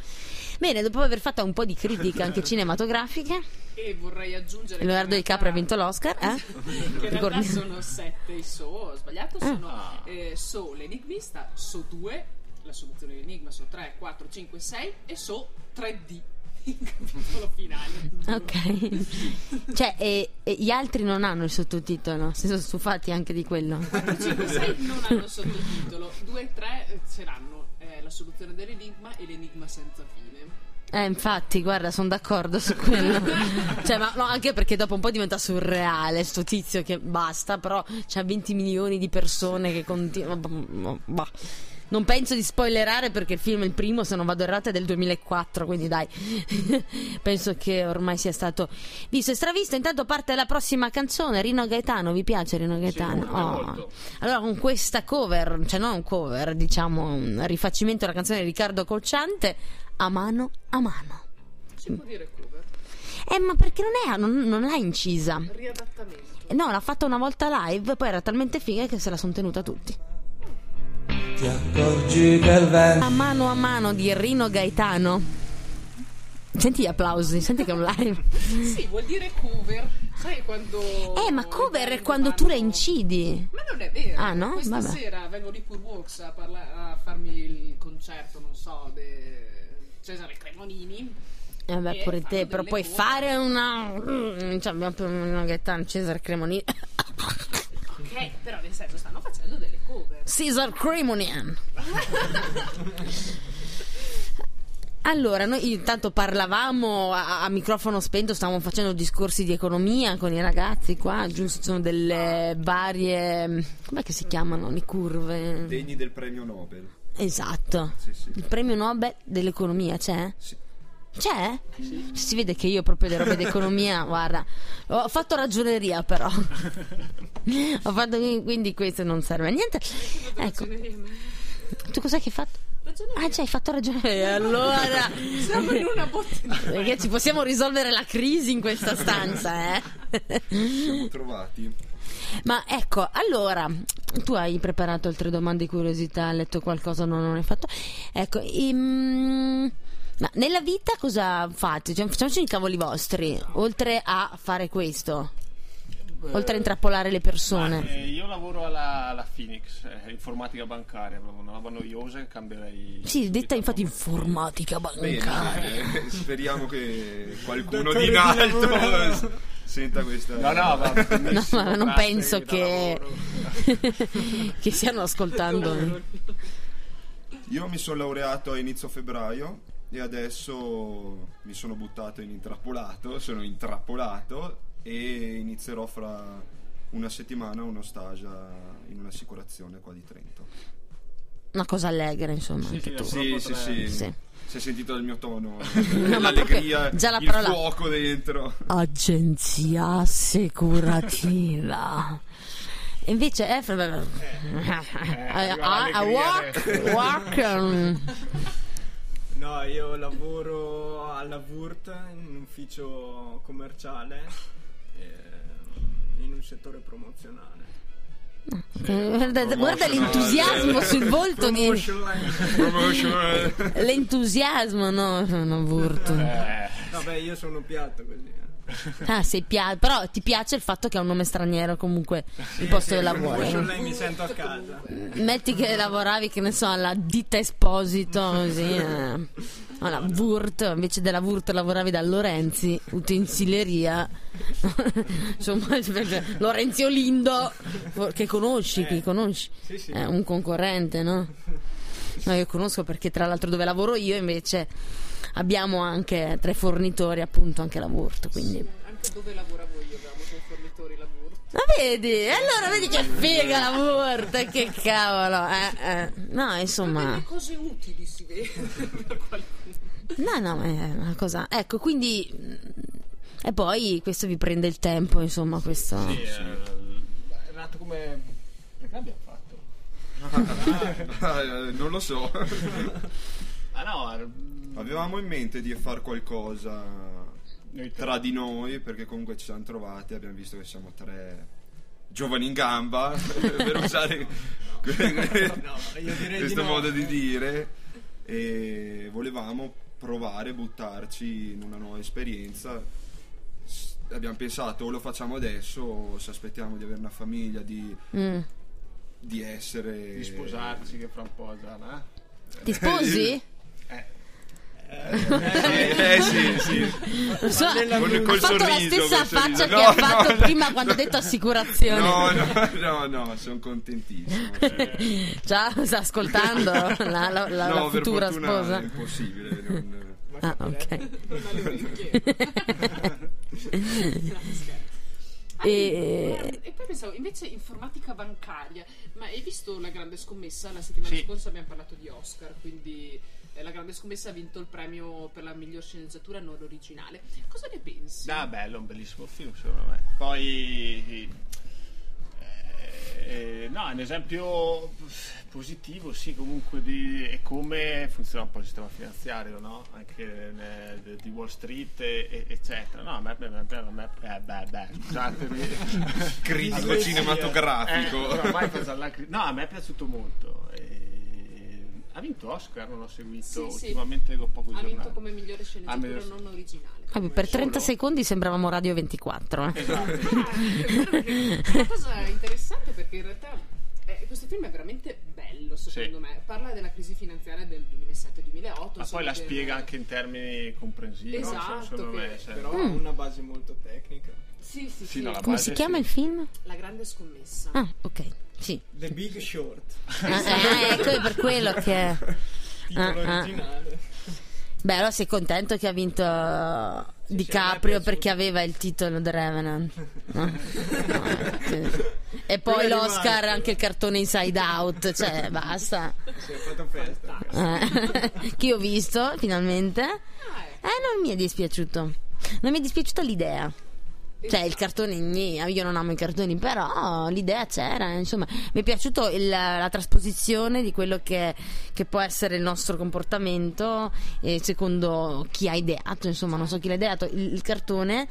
Bene, dopo aver fatto un po' di critica anche [laughs] cinematografiche, E vorrei aggiungere. Leonardo DiCaprio ha vinto l'Oscar, eh? [laughs] Che in realtà sono sette i So, ho sbagliato, sono Ah. eh, So l'enigmista, So 2, la soluzione dell'enigma, So 3, 4, 5, 6 e So 3D, [laughs] il capitolo finale. Ok. cioè, e, e gli altri non hanno il sottotitolo, si sono stufati anche di quello. 4, 5, 6 non hanno sottotitolo, 2 e 3 ce-l'hanno, eh, la soluzione dell'enigma e l'enigma senza fine. Eh, infatti, guarda, sono d'accordo su quello. [laughs] cioè, ma no, anche perché dopo un po' diventa surreale sto tizio che basta, però c'ha 20 milioni di persone che continuano. Bah. Non penso di spoilerare perché il film, il primo, se non vado errata, è del 2004, quindi dai. [laughs] penso che ormai sia stato visto e stravisto. Intanto parte la prossima canzone, Rino Gaetano. Vi piace Rino Gaetano? molto, Oh. molto. Allora, con questa cover, cioè non un cover, diciamo un rifacimento della canzone di Riccardo Colciante, a mano a mano. Si può dire cover? Eh, ma perché non, è, non, non l'ha incisa? Riadattamento. No, l'ha fatta una volta live, poi era talmente figa che se la sono tenuta tutti. Ti accorgi il vento A mano a mano di Rino Gaetano. Senti gli applausi, senti che è un live. Sì, vuol dire cover. Sai quando. Eh, ma cover è quando tu la incidi. Ma non è vero. Ah, no? Questa Vabbè. sera vengo di Pur Works a, parla- a farmi il concerto, non so, di Cesare Cremonini. Eh, vabbè, Eh, pure te, però puoi cover. fare una. Mm, Cioè, abbiamo per Rino Gaetano, Cesar Cremonini. Ok, però nel senso stanno facendo delle cover. Cesar Cremonian. Allora, noi intanto parlavamo a, a microfono spento, stavamo facendo discorsi di economia con i ragazzi qua, giusto? Sono delle varie. com'è che si chiamano? Le curve. Degni del premio Nobel. Esatto. Sì, sì. Il premio Nobel dell'economia c'è? Sì. C'è? Si vede che io proprio le robe d'economia, [laughs] guarda, ho fatto ragioneria però. ho fatto quindi questo non serve a niente. Ecco, tu cos'è che hai fatto? ragione. Ah, già, hai fatto ragione. E allora. Siamo in una. Perché ci possiamo risolvere la crisi in questa stanza, eh? Ci siamo trovati. Ma ecco, allora, tu hai preparato altre domande di curiosità, hai letto qualcosa, no, non hai fatto. Ecco, ehm, ma nella vita cosa fate? Cioè, facciamoci i cavoli vostri, oltre a fare questo, oltre a intrappolare le persone. Ma, eh, io lavoro alla, alla Phoenix, eh, informatica bancaria, una roba noiosa che cambierei. Sì, detta infatti informatica bancaria. bene. speriamo che [laughs] qualcuno di in alto [laughs] senta questa. No, no, va [laughs] No, ma non penso che, che stiano ascoltando. Io mi sono laureato a inizio febbraio e adesso mi sono buttato in intrappolato, sono intrappolato e inizierò fra una settimana uno stage in un'assicurazione qua di Trento. Una cosa allegra, insomma, Sì, sì, tu. Sì, sì, sì. Sì. Si è sentito dal mio tono [laughs] ma l'allegria, proprio già la il parola- fuoco dentro. Agenzia assicurativa. [laughs] Invece eh, f- [laughs] a, a- a walk, walk um, No, io lavoro alla VURT in un ufficio commerciale eh, in un settore promozionale. guarda, guarda l'entusiasmo sul volto di l'entusiasmo no non burto Eh, Vabbè, io sono piatto così. Eh. [laughs] ah, sei pia- però ti piace il fatto che ha un nome straniero comunque il posto dove Promotion lavori line mi sento a casa. metti che lavoravi che ne so alla ditta Esposito così eh. alla Wurt invece della Wurt lavoravi da Lorenzi utensileria [laughs] insomma [laughs] Lorenzio Lindo che conosci che conosci Sì, sì. è un concorrente no? no io conosco perché tra l'altro dove lavoro io invece abbiamo anche tre fornitori appunto anche la Wurt quindi Anche dove lavora voi abbiamo dei fornitori lavoro. ma vedi? Allora vedi che figa la Wurt, che cavolo. Eh, eh. No, insomma. Delle cose utili si vede [laughs] per qualcuno. No, no, è una cosa. Ecco, quindi. E poi questo vi prende il tempo, insomma, questo. sì, eh, è nato come. Perché l'abbiamo fatto? [laughs] Ah, eh, non lo so. [laughs] Ah no, era- Avevamo in mente di fare qualcosa tra di noi perché comunque ci siamo trovati abbiamo visto che siamo tre giovani in gamba [laughs] per usare No, questo di no. modo di dire e volevamo provare buttarci in una nuova esperienza abbiamo pensato o lo facciamo adesso o se aspettiamo di avere una famiglia di, Mm. di essere di sposarci che fra un po' già, no? Ti sposi? [laughs] Eh, eh sì sì Non so, Col- ha fatto la sorriso, stessa col faccia sorriso. che No, ha fatto no, no. prima quando ha detto assicurazione. no no no no sono contentissimo [laughs] Già sta ascoltando la, la- la- la no, per futura sposa. è impossibile. non- Ah, ok. Non ha le orecchie. E- E poi pensavo, invece informatica bancaria, ma hai visto la grande scommessa? La settimana Sì. scorsa abbiamo parlato di Oscar, quindi eh, la grande scommessa ha vinto il premio per la miglior sceneggiatura non originale. Cosa ne pensi? Ah, bello, un bellissimo film secondo me. Poi, eh, no, è un esempio positivo, sì, comunque di è come funziona un po' il sistema finanziario, no? Anche ne- di Wall Street, e- e- eccetera. No, a me, a me, a me eh, beh, beh, scusatemi. Critico cinematografico. Eh, no, a me è piaciuto molto. E- Ha vinto Oscar, non l'ho seguito. Sì, sì. Ultimamente leggo poco ha vinto come migliore Ah, sceneggiatura miglior- non originale. Vabbè, per 30 Solo? secondi sembravamo Radio 24. eh. Esatto. Ah, è [laughs] una cosa interessante perché in realtà eh, questo film è veramente bello secondo Sì. me. Parla della crisi finanziaria del 2007-2008. Ma poi la spiega anche in termini comprensivi. no? Esatto, Secondo che- me, cioè- Però ha una base molto tecnica. Sì, sì, Sì, Come si chiama sì. il film? La grande scommessa. Ah, ok. Sì. The Big Short. Ah, eh, ecco, è per quello che. [laughs] Titolo Ah, ah. originale. Beh, allora sei contento che ha vinto sì, DiCaprio perché aveva il titolo The Revenant. No? [laughs] No, sì. E poi Quello è l'Oscar, anche il cartone Inside Out, cioè [laughs] basta. Si è fatto festa. Eh, che io ho visto finalmente. Ah, eh. Eh, non mi è dispiaciuto. Non mi è dispiaciuta l'idea. Cioè, il cartone, gni, io non amo i cartoni, però l'idea c'era, insomma, mi è piaciuto il- la trasposizione di quello che, che può essere il nostro comportamento, eh, secondo chi ha ideato, insomma, non so chi l'ha ideato, il, il cartone.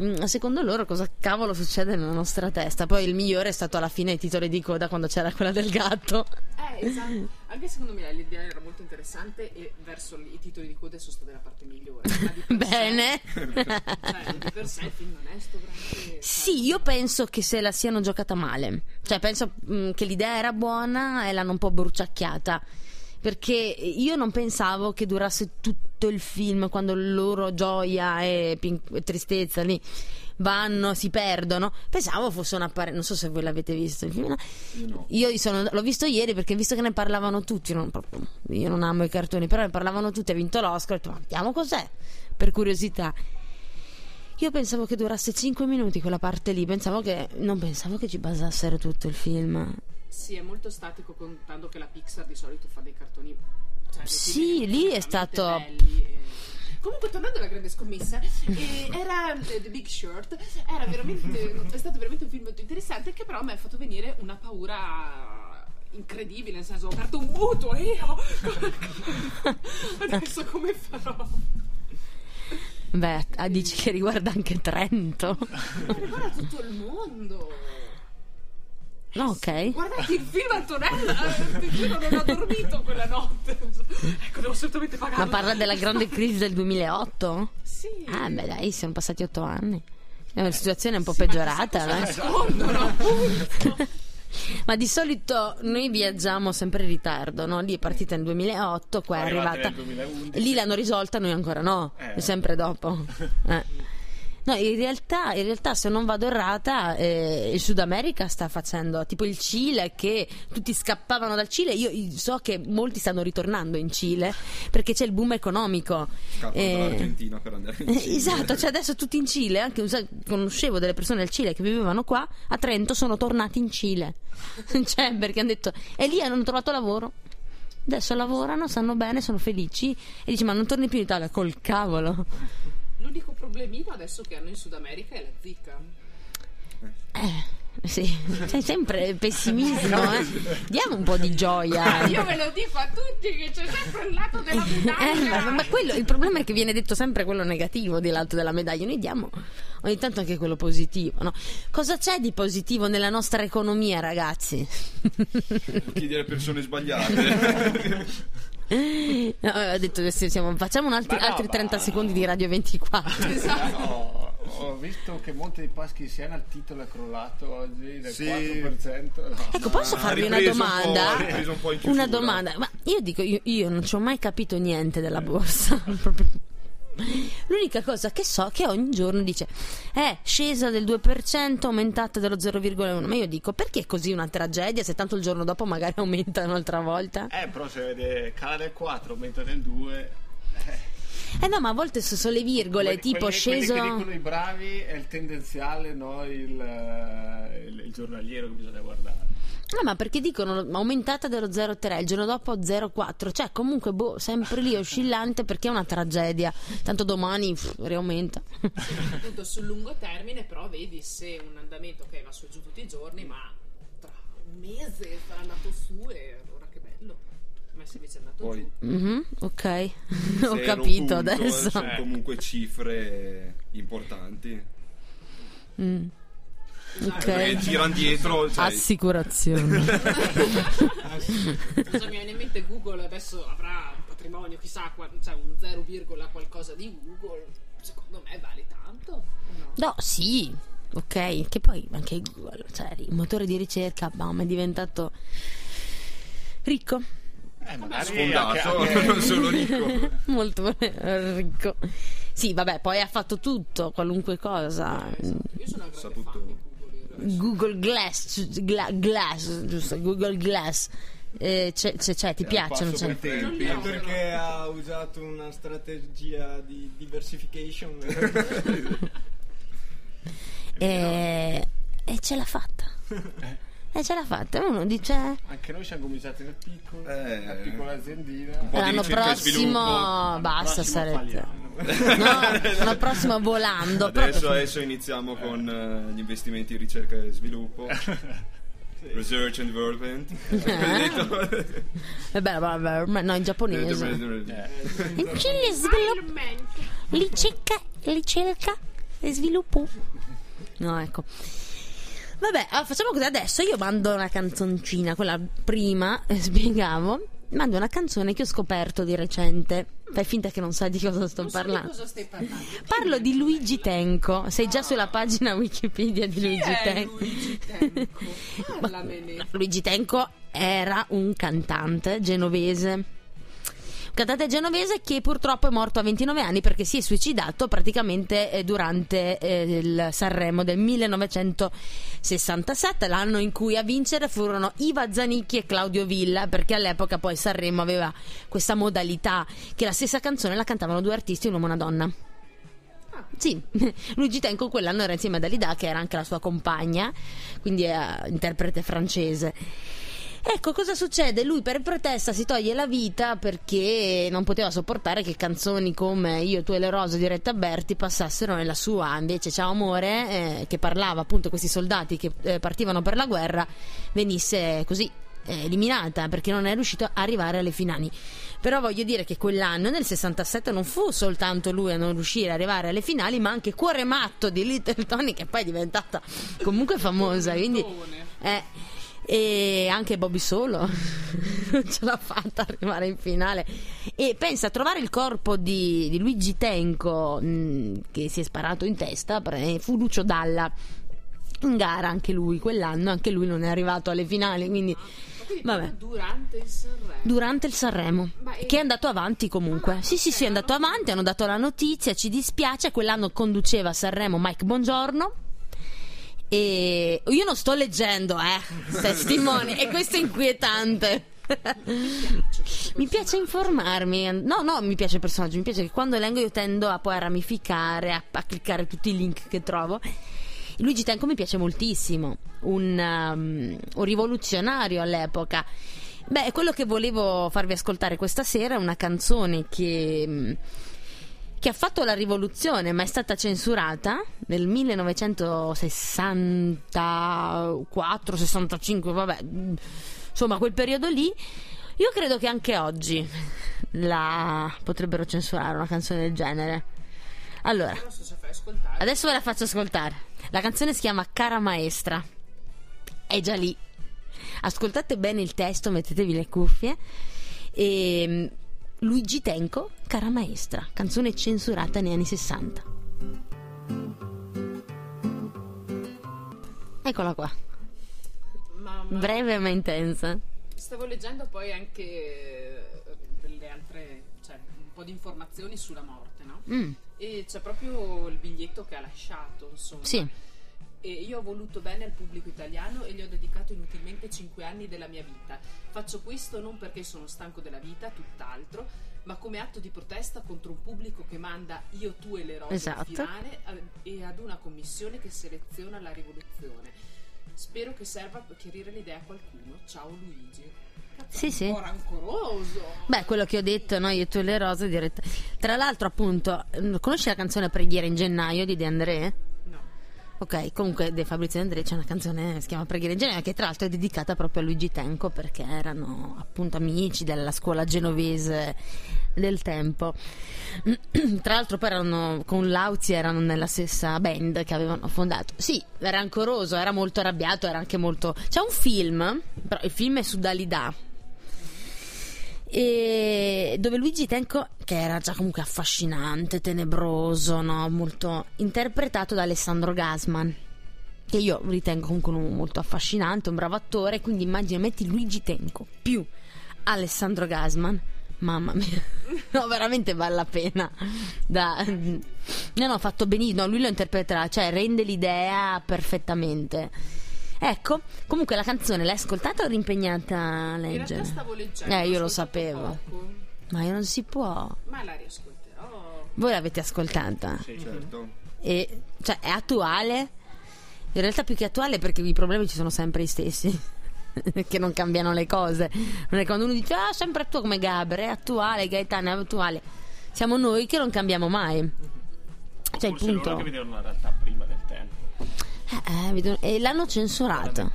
mm, Secondo loro cosa cavolo succede nella nostra testa? Poi il migliore è stato alla fine i titoli di coda quando c'era quella del gatto. Eh, esatto. Anche secondo me l'idea era molto interessante e verso i titoli di coda sono state la parte migliore. Bene. [laughs] cioè, di per sé il film non è sto granché. Sì, io penso che se la siano giocata male. Cioè, penso mm, che l'idea era buona e l'hanno un po' bruciacchiata. Perché io non pensavo che durasse tutto il film quando loro gioia e, pin- e tristezza lì vanno, si perdono. Pensavo fosse una pare- non so se voi l'avete visto il film. no? Io no. Io sono- l'ho visto ieri perché visto che ne parlavano tutti, non io non amo i cartoni, però ne parlavano tutti, ha vinto l'Oscar, ho detto, ma vediamo cos'è, per curiosità. Io pensavo che durasse 5 minuti quella parte lì, pensavo che, non pensavo che ci basassero tutto il film. Sì, è molto statico contando che la Pixar di solito fa dei cartoni. Cioè, Sì, lì è stato- belli, e- Comunque, tornando alla grande scommessa, eh, era eh, The Big Short, era veramente, è stato veramente un film molto interessante che però mi ha fatto venire una paura incredibile, nel senso ho aperto un mutuo e io [laughs] adesso come farò? Beh, dici che riguarda anche Trento. Ma riguarda tutto il mondo. No, ok. Guardate il film Antonella, eh, ti giuro non ho dormito quella notte. Ecco, devo assolutamente pagarlo. Ma parla della grande crisi del 2008? Sì. Ah, beh, dai, sono passati 8 anni. È una situazione un po' Sì, ma peggiorata, eh. nascondono. [laughs] Ma di solito noi viaggiamo sempre in ritardo, no? Lì è partita nel 2008, qua è arrivata. nel 2011. Lì l'hanno risolta, noi ancora no. Eh. È sempre dopo. [laughs] Eh. No, in realtà, in realtà, se non vado errata, eh, il Sud America sta facendo tipo il Cile, che tutti scappavano dal Cile. Io so che molti stanno ritornando in Cile perché c'è il boom economico. Scappano Eh, dall'Argentina per andare in Cile. Esatto, cioè adesso tutti in Cile, anche conoscevo delle persone del Cile che vivevano qua, a Trento sono tornati in Cile. [laughs] cioè, perché hanno detto, e lì hanno trovato lavoro. Adesso lavorano, stanno bene, sono felici e dici "Ma non torni più in Italia col cavolo". L'unico problemino adesso che hanno in Sud America è la zicca. Eh, sì, c'è sempre pessimismo, eh. Diamo un po' di gioia. [laughs] Io ve lo dico a tutti che c'è sempre il lato della Eh, medaglia. ma, ma quello, il problema è che viene detto sempre quello negativo di l'alto della medaglia. Noi diamo ogni tanto anche quello positivo. No? Cosa c'è di positivo nella nostra economia, ragazzi? Chiedi alle persone sbagliate. [laughs] No, ho detto siamo- facciamo un altri, no, altri ma- 30 secondi di Radio 24. [laughs] Esatto. No, ho visto che Monte dei Paschi di Siena il titolo è crollato oggi del Sì. 4%. No. Ecco, posso Ha farvi una ripreso un po', domanda? un po' in chiusura. Una domanda, ma io dico, io, io non ci ho mai capito niente della borsa. [laughs] L'unica cosa che so è che ogni giorno dice è scesa del 2%, aumentata dello 0,1. Ma io dico perché è così una tragedia se tanto il giorno dopo magari [laughs] aumenta un'altra volta? Eh, però se vede cala del 4, aumenta del 2. Eh no, ma a volte so- sono le virgole, Quelli- tipo quelli- sceso. Quelli che dicono i bravi è il tendenziale, no? Il, eh, il- il giornaliero che bisogna guardare. No, ma perché dicono aumentata dello 0,3, il giorno dopo 0,4, cioè comunque boh, sempre lì oscillante perché è una tragedia. Tanto domani pff, riaumenta. Appunto sul lungo termine, però vedi se un andamento che va su e giù tutti i giorni, ma tra un mese sarà andato su e Poi. Mhm, ok, [laughs] ho capito punto, adesso. Sono comunque cifre importanti. Mm, Perché ok. girano dietro. Cioè, Assicurazione. [laughs] Cosa mi viene in mente Google adesso avrà un patrimonio, chissà, cioè un 0, qualcosa di Google. Secondo me vale tanto. o No? No, sì, ok, che poi anche Google, cioè il motore di ricerca, bam, è diventato ricco, Eh, sfondato, anche- [laughs] non sono ricco. [laughs] molto eh, ricco. Sì, vabbè, poi ha fatto tutto, qualunque cosa. Io sono una grande Saputo. fan di Google. Glass, gla- Glass, giusto, Google Glass. Eh, c'è, c'è- c'è, ti piacciono? C'è- tempi. Perché ha usato una strategia di diversification. [laughs] E, e ce l'ha fatta. E ce l'ha fatta. Uno dice. Anche noi siamo cominciati nel piccolo, Eh. una piccola aziendina. L'anno prossimo basta Prossimo sarete. No, l'anno prossimo volando. Adesso, proprio- adesso iniziamo con eh, gli investimenti in ricerca e sviluppo. [laughs] Research and development. Eh [laughs] vabbè, ormai- no, in giapponese. Eh. In Cile sviluppo. Ricerca, ricerca e sviluppo. No, ecco. Vabbè, allora facciamo così adesso. Io mando una canzoncina, quella prima, eh, [laughs] spiegavo. Mando una canzone che ho scoperto di recente. Fai finta che non sai di cosa sto Non so di parlando. cosa stai parlando. Parlo di Luigi Tenco. Sei già sulla pagina Wikipedia di Luigi Chi è Tenco. Luigi [laughs] Tenco? Parlamene. Luigi Tenco era un cantante genovese. Cantante genovese che purtroppo è morto a 29 anni perché si è suicidato praticamente eh, durante eh, il Sanremo del 1967, l'anno in cui a vincere furono Iva Zanicchi e Claudio Villa, perché all'epoca poi Sanremo aveva questa modalità che la stessa canzone la cantavano due artisti, un uomo e una donna. Sì, [laughs] Luigi Tenco quell'anno era insieme a Dalida, che era anche la sua compagna, quindi è eh, interprete francese. Ecco cosa succede? Lui per protesta si toglie la vita perché non poteva sopportare che canzoni come Io, tu e le rose di Retta Berti passassero nella sua. Invece, Ciao amore, eh, che parlava appunto di questi soldati che eh, partivano per la guerra, venisse così eh, eliminata perché non è riuscito a arrivare alle finali. Però voglio dire che quell'anno, nel 67, non fu soltanto lui a non riuscire ad arrivare alle finali, ma anche Cuore Matto di Little Tony, che poi è diventata comunque famosa. Quindi, eh, e anche Bobby Solo [laughs] non ce l'ha fatta arrivare in finale. E pensa a trovare il corpo di, di Luigi Tenco, mh, che si è sparato in testa, fu Lucio Dalla. In gara anche lui, quell'anno anche lui non è arrivato alle finali, quindi Quindi Vabbè. durante il Sanremo. durante il Sanremo è- che è andato avanti comunque Ah, sì sì sì è andato avanti hanno dato la notizia ci dispiace quell'anno conduceva Sanremo Mike Bongiorno e io non sto leggendo eh testimoni e questo è inquietante. Mi piace informarmi. No no mi piace il personaggio mi piace che quando leggo io tendo a poi a ramificare a, a cliccare tutti i link che trovo. Luigi Tenco mi piace moltissimo, un, um, un rivoluzionario all'epoca. Beh, quello che volevo farvi ascoltare questa sera è una canzone che, che ha fatto la rivoluzione, ma è stata censurata nel 1964-65, vabbè, mm, insomma, quel periodo lì. Io credo che anche oggi la potrebbero censurare una canzone del genere. Allora. Adesso ve la faccio ascoltare. La canzone si chiama Cara Maestra. È già lì. Ascoltate bene il testo, mettetevi le cuffie. E Luigi Tenco, Cara Maestra, canzone censurata negli anni 60. Eccola qua, Ma, ma breve ma intensa. stavo leggendo poi anche eh, delle altre, cioè un po' di informazioni sulla morte, no? Mm, E c'è proprio il biglietto che ha lasciato, insomma. sì, E io ho voluto bene al pubblico italiano e gli ho dedicato inutilmente 5 anni della mia vita. Faccio questo non perché sono stanco della vita, tutt'altro, ma come atto di protesta contro un pubblico che manda io, tu e le rose Esatto. al finale a- e ad una commissione che seleziona la rivoluzione. Spero che serva per chiarire l'idea a qualcuno. Ciao Luigi. Cazzo, Sì, sì. Rancoroso. Beh, quello che ho detto, no? Io tu e le rose diretta. Tra l'altro, appunto, mm, conosci la canzone Preghiera in gennaio di De André? Ok, comunque De Fabrizio André c'è una canzone che si chiama Preghiera in gennaio che tra l'altro è dedicata proprio a Luigi Tenco perché erano appunto amici della scuola genovese del tempo. [clears throat] Tra l'altro poi erano con Lauzi erano nella stessa band che avevano fondato. Sì, era rancoroso, era molto arrabbiato, era anche molto C'è un film, però il film è su Dalida e dove Luigi Tenco, che era già comunque affascinante, tenebroso, no? molto interpretato da Alessandro Gasman, che io ritengo comunque un molto affascinante, un bravo attore, quindi immagina metti Luigi Tenco più Alessandro Gasman. Mamma mia, [laughs] no, veramente vale la pena. Da... No, no, fatto benissimo. Lui lo interpreterà, cioè rende l'idea perfettamente. Ecco, comunque la canzone l'hai ascoltata o eri impegnata a In realtà leggere? stavo leggendo. Eh, io lo sapevo. poco, Ma io non si può. ma la riascolterò. Voi l'avete ascoltata? Certo. E, cioè, è attuale? In realtà più che attuale perché i problemi ci sono sempre gli stessi. [laughs] che non cambiano le cose. Non è quando uno dice ah, sempre attuale come Gabre, è attuale, Gaetano è attuale. Siamo noi che non cambiamo mai. Cioè il Forse loro punto. che vedevano la realtà prima. Eh, eh, vedo- e l'hanno Erano dei censurata.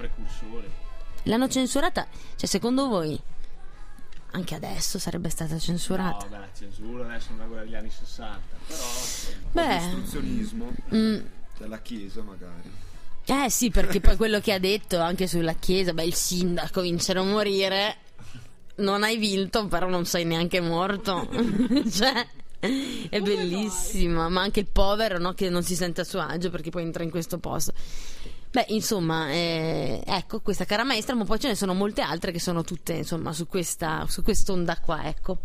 L'hanno censurata. Cioè, secondo voi anche adesso sarebbe stata censurata? No, beh, la censura adesso è una guerra degli anni 60. Però Beh, Istruzionismo mm, della Chiesa, magari. eh sì, perché poi quello che ha detto anche sulla chiesa, beh, il sindaco vincere o morire. Non hai vinto, però non sei neanche morto. [laughs] cioè, è bellissima. Ma anche il povero, no, che non si sente a suo agio perché poi entra in questo posto. Beh, insomma, eh, ecco, questa cara maestra, ma poi ce ne sono molte altre che sono tutte, insomma, su questa su quest'onda qua, ecco.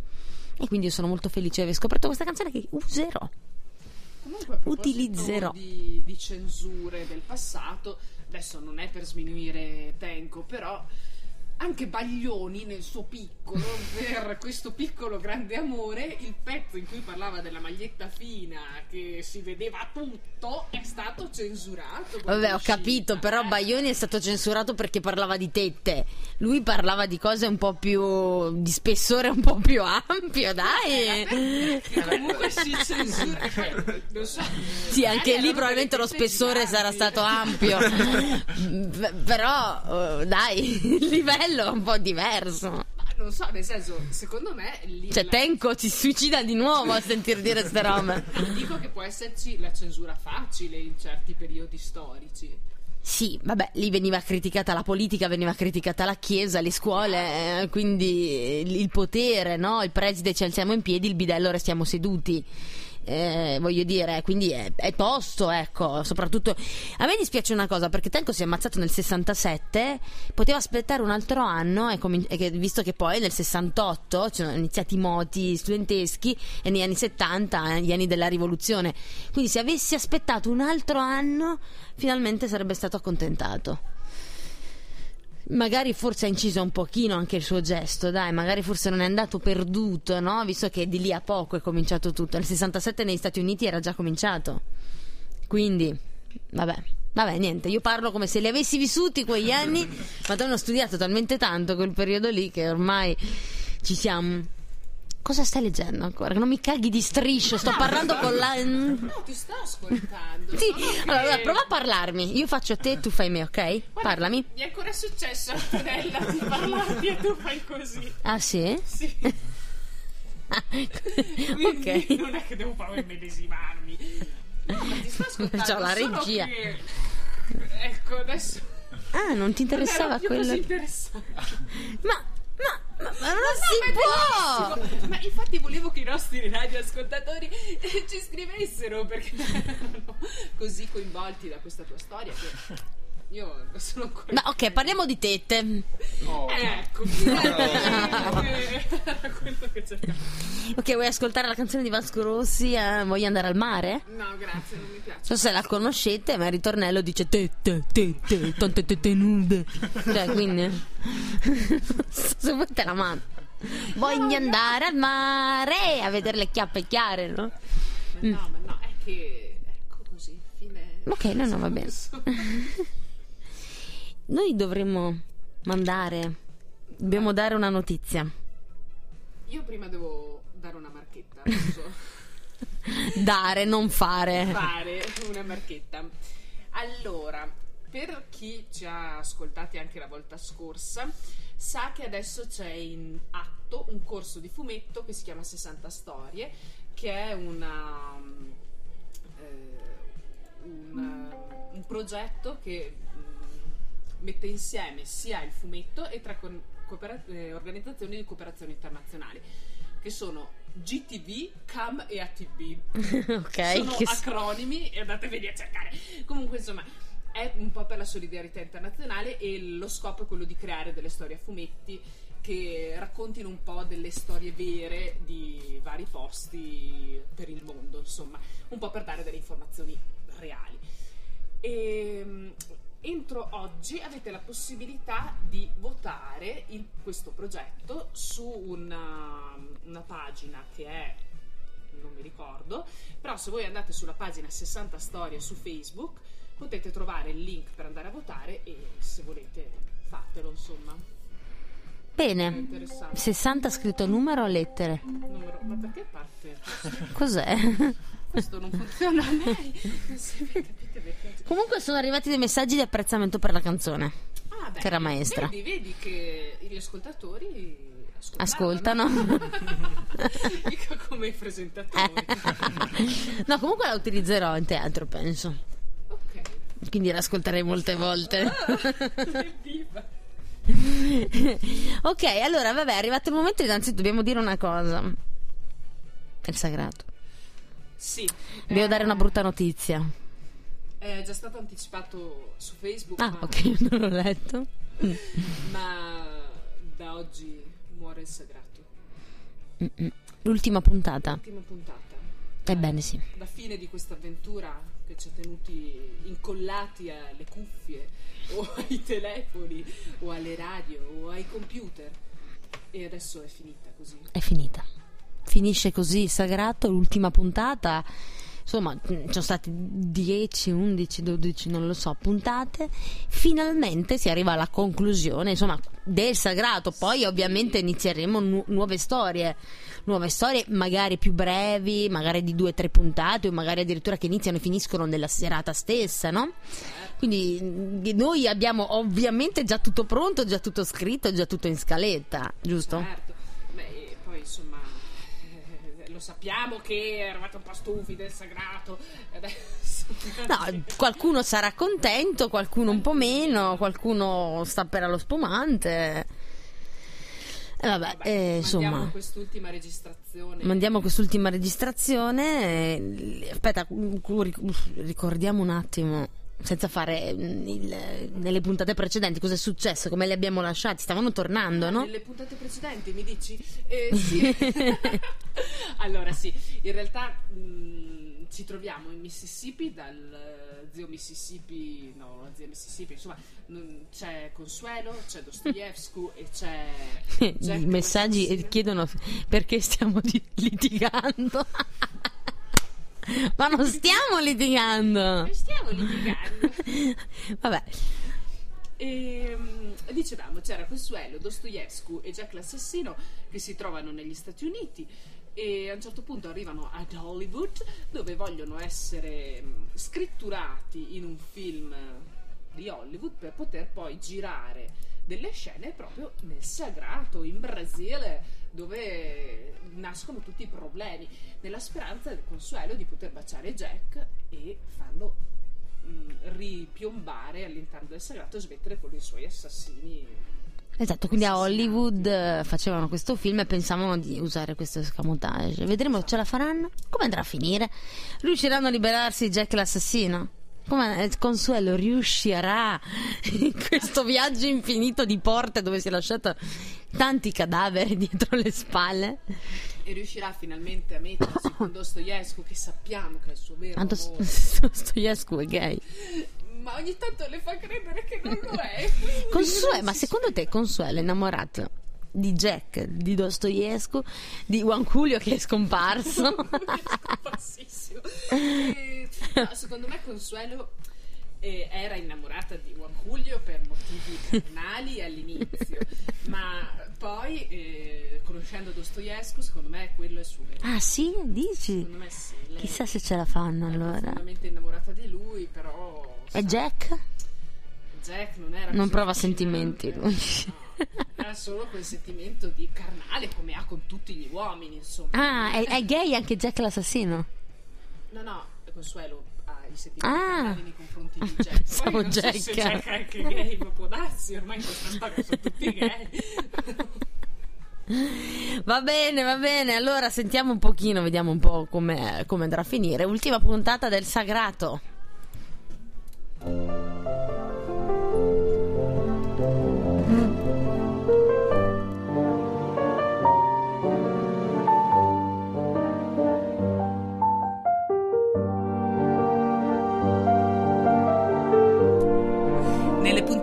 E quindi io sono molto felice di aver scoperto questa canzone che userò. Comunque, Utilizzerò. Di, di censure del passato, adesso non è per sminuire Tenco, però anche Baglioni nel suo piccolo, [laughs] per questo piccolo grande amore, il pezzo in cui parlava della maglietta fina che si vedeva tutto è stato censurato. Vabbè, ho uscita, capito, però eh. Baglioni è stato censurato perché parlava di tette. Lui parlava di cose un po' più. di spessore un po' più ampio, dai. Che [laughs] comunque si censura. Poi, non so. Sì, anche lì probabilmente lo spessore sarà giganti. stato ampio. [laughs] Però, eh, dai, il livello è un po' diverso. Ma non so, nel senso, secondo me lì Cioè, la- Tenco si suicida di nuovo a sentir dire ste robe. [laughs] Dico che può esserci la censura facile in certi periodi storici. Sì, vabbè, lì veniva criticata la politica, veniva criticata la chiesa, le scuole, eh, quindi il il potere, no? Il preside ci alziamo in piedi, il bidello restiamo seduti. Eh, voglio dire, quindi è, è tosto, ecco, soprattutto a me dispiace una cosa perché Tenco si è ammazzato nel 67, poteva aspettare un altro anno, e comin- e visto che poi nel 68 ci sono iniziati i moti studenteschi e negli anni 70, eh, gli anni della rivoluzione, quindi se avessi aspettato un altro anno finalmente sarebbe stato accontentato. Magari forse ha inciso un pochino anche il suo gesto, dai, magari forse non è andato perduto, no? Visto che di lì a poco è cominciato tutto. Nel 67 negli Stati Uniti era già cominciato. Quindi, vabbè. Vabbè, niente, io parlo come se li avessi vissuti quegli anni, ma te ho studiato talmente tanto quel periodo lì che ormai ci siamo. Cosa stai leggendo ancora? Che non mi caghi di striscio, sto parlando con la. No, ti sto ascoltando. Sì, che- allora guarda, prova a parlarmi. Io faccio te, tu fai me, ok? Guarda, Parlami. Mi è ancora successo, Antonella, di parlarti e tu fai così. Ah, sì? Sì. [laughs] Ok. non è che devo proprio immedesimarmi. No, ma ti sto ascoltando. C'ho la regia. che- Ecco, adesso. Ah, non ti non interessava quello? così interessante. Ma, ma, ma, ma non No, si può! Ma infatti volevo che i nostri radioascoltatori ci scrivessero perché [laughs] erano così coinvolti da questa tua storia che io sono ancora Ma ok, parliamo di tette. Oh, Ecco, [laughs] quello che cercavo. Ok, vuoi ascoltare la canzone di Vasco Rossi? eh, Voglio andare al mare? No, grazie, non mi piace. Non so se la conoscete, ma il ritornello dice tette, tette, tante tette nude. Cioè, quindi. non [laughs] so se vuoi te la mando. Voglio andare al mare a vedere le chiappe chiare, no? Ma no, ma no, è che ecco così, fine. Ok, no, no, va bene. [laughs] Noi dovremmo mandare. Dobbiamo dare una notizia. Io prima devo dare una marchetta, non so. [laughs] Dare, non fare. fare una marchetta. Allora, per chi ci ha ascoltati anche la volta scorsa, sa che adesso c'è in atto un corso di fumetto che si chiama 60 Storie, che è una, mm, eh, un, un progetto che mm, mette insieme sia il fumetto e tre coopera- eh, organizzazioni di cooperazione internazionali, che sono GTV, CAM e ATB [laughs] ok. sono che acronimi e andateveli a cercare. Comunque, insomma, è un po' per la solidarietà internazionale e lo scopo è quello di creare delle storie a fumetti che raccontino un po' delle storie vere di vari posti per il mondo, insomma, un po' per dare delle informazioni reali. E, mm, entro oggi avete la possibilità di votare il- questo progetto su una, una pagina che è non mi ricordo, però se voi andate sulla pagina 60 storie su Facebook potete trovare il link per andare a votare e se volete fatelo, insomma. Bene. interessante. 60 scritto numero o lettere? Numero- Ma perché parte? Cos'è? Questo non funziona a me. [laughs] Non si capite perché. Comunque sono arrivati dei messaggi di apprezzamento per la canzone. Ah, beh, Che era maestra. Vedi, vedi che gli ascoltatori Ascoltano. [laughs] Mica come i presentatori. [laughs] no, comunque la utilizzerò in teatro, penso. ok. Quindi l'ascolterei molte volte. Ok, allora, vabbè, è arrivato il momento, innanzitutto dobbiamo dire una cosa. È il sagrato. Sì. Devo eh, dare una brutta notizia. È già stato anticipato su Facebook, Ah, ma, ok, [laughs] non l'ho letto. [laughs] ma da oggi muore il sagrato. Mm-mm. L'ultima puntata. Ultima puntata. Ebbene sì. La fine di questa avventura che ci ha tenuti incollati alle cuffie [laughs] o ai telefoni o alle radio o ai computer. E adesso è finita così. È finita. Finisce così sagrato, l'ultima puntata. Insomma, ci sono stati 10, 11, 12, non lo so, puntate. Finalmente si arriva alla conclusione, insomma, del sagrato. Poi ovviamente inizieremo nu- nuove storie. Nuove storie magari più brevi, magari di due o tre puntate, o magari addirittura che iniziano e finiscono nella serata stessa, no? Quindi mh, noi abbiamo ovviamente già tutto pronto, già tutto scritto, già tutto in scaletta, giusto? Certo. Lo sappiamo che eravate un po' stufi del sagrato. Adesso No, [laughs] qualcuno sarà contento, qualcuno un po' meno, qualcuno sta per allo spumante. E vabbè, Vabbè, eh, mandiamo insomma, quest'ultima registrazione. mandiamo quest'ultima registrazione. Aspetta, ric- ricordiamo un attimo, senza fare mm, il- nelle puntate precedenti, cosa è successo, come li abbiamo lasciati. Stavano tornando, no? Nelle puntate precedenti mi dici? Eh, sì. [laughs] allora sì, in realtà mh, ci troviamo in Mississippi dal eh, zio Mississippi, no, zia Mississippi, insomma mh, c'è Consuelo, c'è Dostoevsky e c'è... [laughs] I messaggi chiedono perché stiamo [laughs] litigando. Ma non stiamo litigando. Non stiamo litigando. [laughs] Vabbè, E mm, dicevamo, c'era Consuelo, Dostoevsky e Jack l'assassino che si trovano negli Stati Uniti e a un certo punto arrivano ad Hollywood dove vogliono essere mm, scritturati in un film di Hollywood per poter poi girare delle scene proprio nel sagrato in Brasile dove nascono tutti i problemi nella speranza del Consuelo di poter baciare Jack e farlo mh, ripiombare all'interno del sagrato e smettere con i suoi assassini. esatto. Quindi a Hollywood eh, facevano questo film e pensavano di usare questo escamotage. Vedremo, ce la faranno? Come andrà a finire? Riusciranno a liberarsi Jack l'assassino? Come Consuelo riuscirà in questo viaggio infinito di porte dove si è lasciato tanti cadaveri dietro le spalle? E riuscirà finalmente a mettersi con [laughs] Dostoevsky, che sappiamo che è il suo vero Tanto amore. [laughs] Dostoevsky è gay. Ma ogni tanto le fa credere che non lo è. [laughs] Consuelo, ma secondo te Consuelo è innamorato di Jack, di Dostoevsky, di Juan Julio che è scomparso? [laughs] Bassissimo. E, no, secondo me Consuelo eh, era innamorata di Juan Julio per motivi carnali all'inizio, [laughs] ma poi eh, conoscendo Dostoevsky, secondo me quello è suo ah sì, dici? Secondo me sì. Chissà se ce la fanno è allora. profondamente innamorata di lui, però E sa, Jack? Jack non era Non prova sentimenti lui. No, era solo quel sentimento di carnale come ha con tutti gli uomini, insomma. Ah, è, è gay anche Jack l'assassino? No, no, Consuelo ha i sentimenti Ah. carnali nei confronti di [laughs] Jack. Poi non so Jack. se Jack è anche gay, ma può darsi, ormai in questa storia sono tutti gay. Va bene, va bene. Allora sentiamo un pochino, vediamo un po' come, come andrà a finire. Ultima puntata del Sagrato.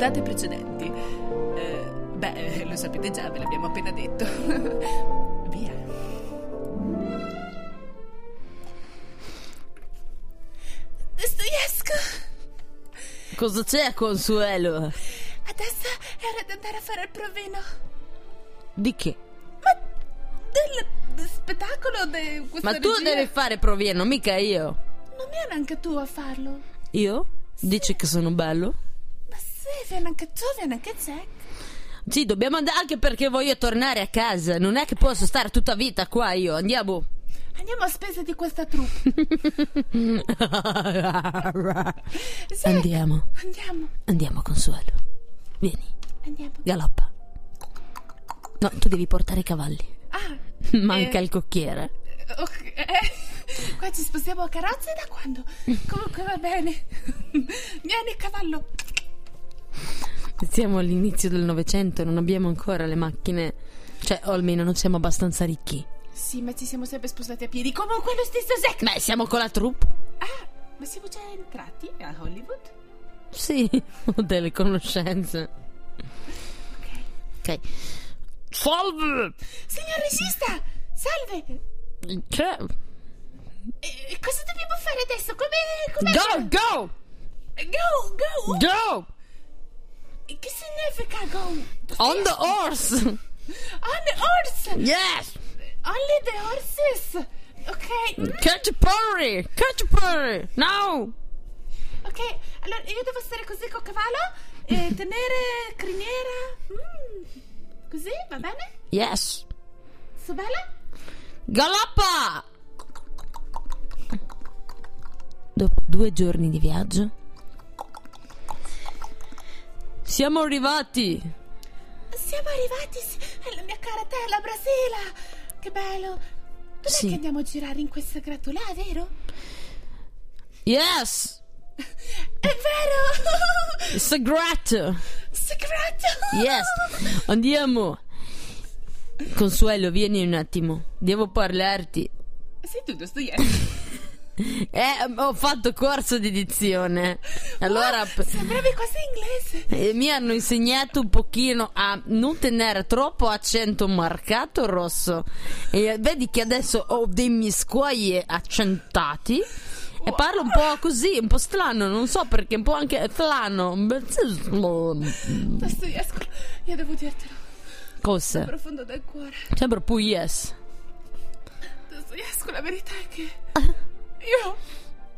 Puntate precedenti, eh, beh, lo sapete già, ve l'abbiamo appena detto. [laughs] Via. Dostoevsky! Cosa c'è, Consuelo? Adesso era di andare a fare il provino. Di che? Del spettacolo di questa Ma tu regia. devi fare provino, mica io. Non vieni anche tu a farlo? Io? Dici che sono bello? Vieni anche tu, vieni anche Jack. Sì, dobbiamo andare anche perché voglio tornare a casa. Non è che posso stare tutta vita qua io. Andiamo. Andiamo a spese di questa troupe. [laughs] Sì, Andiamo. Andiamo, Andiamo, Consuelo. Vieni, andiamo. galoppa. No, tu devi portare i cavalli. Ah, Manca eh, il cocchiere. ok, eh, qua ci spostiamo a carrozze da quando? [laughs] Comunque va bene. Vieni, cavallo. Siamo all'inizio del Novecento e non abbiamo ancora le macchine. Cioè, o almeno non siamo abbastanza ricchi. Sì, ma ci siamo sempre spostati a piedi. Comunque lo stesso Jack. Beh, siamo con la troupe. Ah, ma siamo già entrati a Hollywood? Sì, [laughs] ho delle conoscenze. Ok. Salve! Signor regista, salve. Cioè, Eh, cosa dobbiamo fare adesso? Come... come go, go, Go, go. go! Che significa go? On the horse! [laughs] On the horse. Yes! Only the horses. Ok. Catch a purry! Catch a purry! No! Ok, allora io devo stare così col cavallo e [laughs] tenere criniera. Mm. Così, va bene? Yes! So bella? Galoppa! Dopo due giorni di viaggio, siamo arrivati. Siamo arrivati. È la mia cara terra, Brasile. Che bello. Dov'è Sì. che andiamo a girare in questa gratulà, vero? Yes! È vero! [laughs] Segreto! Segreto! Yes! Andiamo! Consuelo, vieni un attimo. Devo parlarti. Sei tu, Dostoevsky. [laughs] [laughs] Eh, ho fatto corso di dizione. Allora, p- Sembravi quasi inglese. [laughs] eh, mi hanno insegnato un pochino a non tenere troppo accento marcato rosso. E vedi che adesso ho dei miscuogli accentati. E parlo un po' così, un po' strano, non so perché, un po' anche strano. Dostoevsky, io devo dirtelo. Cosa? Profondo del cuore. Più yes. Dostoevsky, la verità è che. [laughs] Io.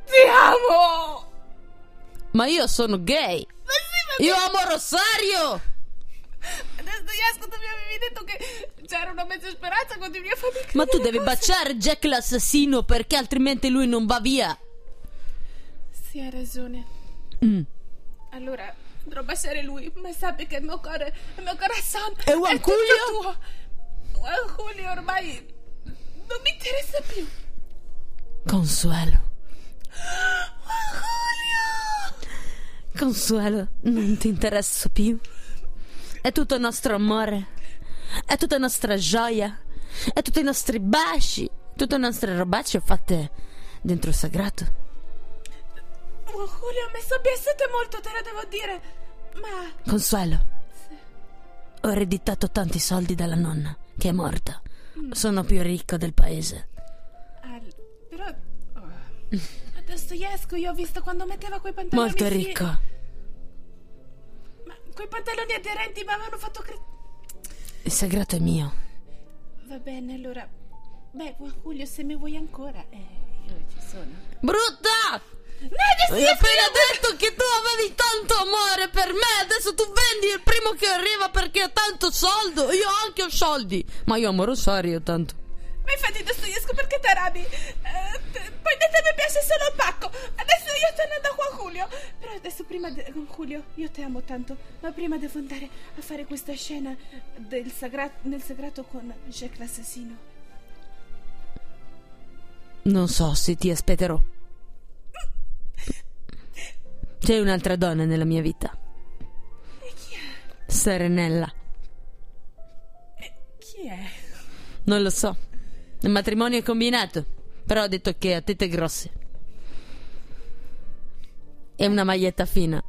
Ti amo! Ma io sono gay. Ma sì, ma Io amo Rosario. Dostoevsky, tu mi avevi detto che c'era una mezza speranza continui a farmi Ma tu devi cose. baciare Jack l'assassino perché altrimenti lui non va via. Sì, hai ragione. Mm. Allora, dovrò baciare lui, ma sappi che il mio cuore, il mio corazon è tutto Julio? tuo. Juan Julio ormai non mi interessa più. Consuelo. Consuelo, non ti interessa più. È tutto il nostro amore. È tutta la nostra gioia. È tutti i nostri baci. Tutte le nostre robacce fatte dentro il sagrato. Juan Julio mi piaciute molto, te lo devo dire. Ma Consuelo. Ho ereditato tanti soldi dalla nonna, che è morta. Sono più ricco del paese. Dostoevsky io ho visto quando metteva quei pantaloni Molto ricco. Ma quei pantaloni aderenti mi avevano fatto cre- Il segreto è mio. Va bene, allora. Beh, Julio, se mi vuoi ancora, eh, io ci sono. Brutta! No, Hai appena detto che tu avevi tanto amore per me, adesso tu vendi il primo che arriva perché ha tanto soldo. Io anche ho soldi, ma io amo Rosario tanto. Ma infatti Dostoevsky perché ti arrabbi? Eh, poi da te mi piace solo pacco. Adesso io sto andando a Juan Julio. Però adesso prima de- Julio, io ti amo tanto. Ma prima devo andare a fare questa scena del sagra- nel sagrato con Jack l'assassino. Non so se ti aspetterò. C'è un'altra donna nella mia vita. E chi è? Serenella. Chi è? Non lo so. Il matrimonio è combinato. Però ho detto che ha tette grosse. E una maglietta fina.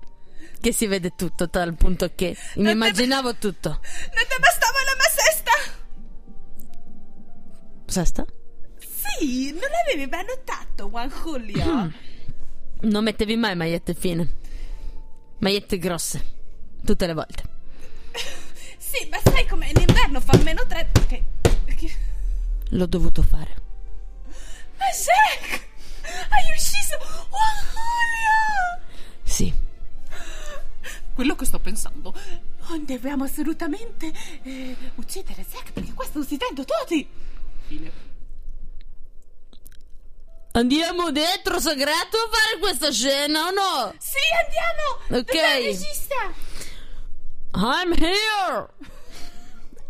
Che si vede tutto, tal punto che mi immaginavo tutto. Non ti bastava la massesta? Sesta? Sì, non l'avevi mai notato, Juan Julio? [clears throat] Non mettevi mai magliette fine. Magliette grosse. Tutte le volte. Sì, ma sai com'è? In inverno fa meno tre. Che- L'ho dovuto fare. Ma Jack! Hai ucciso Juan Julio! Sì. Quello che sto pensando. Oh, dobbiamo assolutamente eh, uccidere Zack perché qua sto uccidendo tutti. Fine. Andiamo dentro segreto a fare questa scena o no? Sì, andiamo! Ok. Dov'è il regista? I'm here!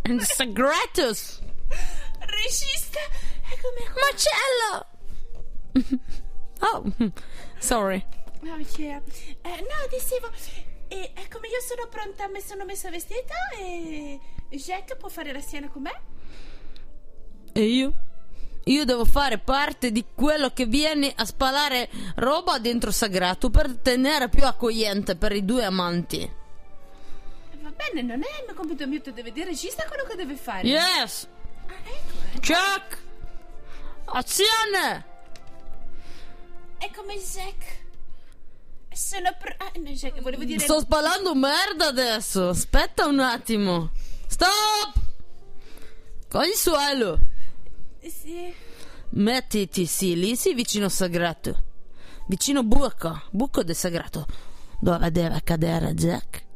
In segretus! Regista! Marcello! [laughs] Oh, [laughs] sorry. Oh, yeah. Eh, no, dicevo, eh, eccomi, io sono pronta, mi sono messa vestita e Jack può fare la scena con me? E io? Io devo fare parte di quello che viene a spalare roba dentro sagrato per tenere più accogliente per i due amanti. Va bene, non è il mio compito mio, deve dire regista quello che deve fare. Yes! Ah, ecco, eh. Azione! È come Jack. Sono pr- ah, no, Jack, volevo dire... Sto spalando merda adesso. Aspetta un attimo. Stop! Consuelo. Sì. Mettiti, sì, lì, sì, vicino sagrato. Vicino buco, buco del sagrato. Dove deve cadere Jack?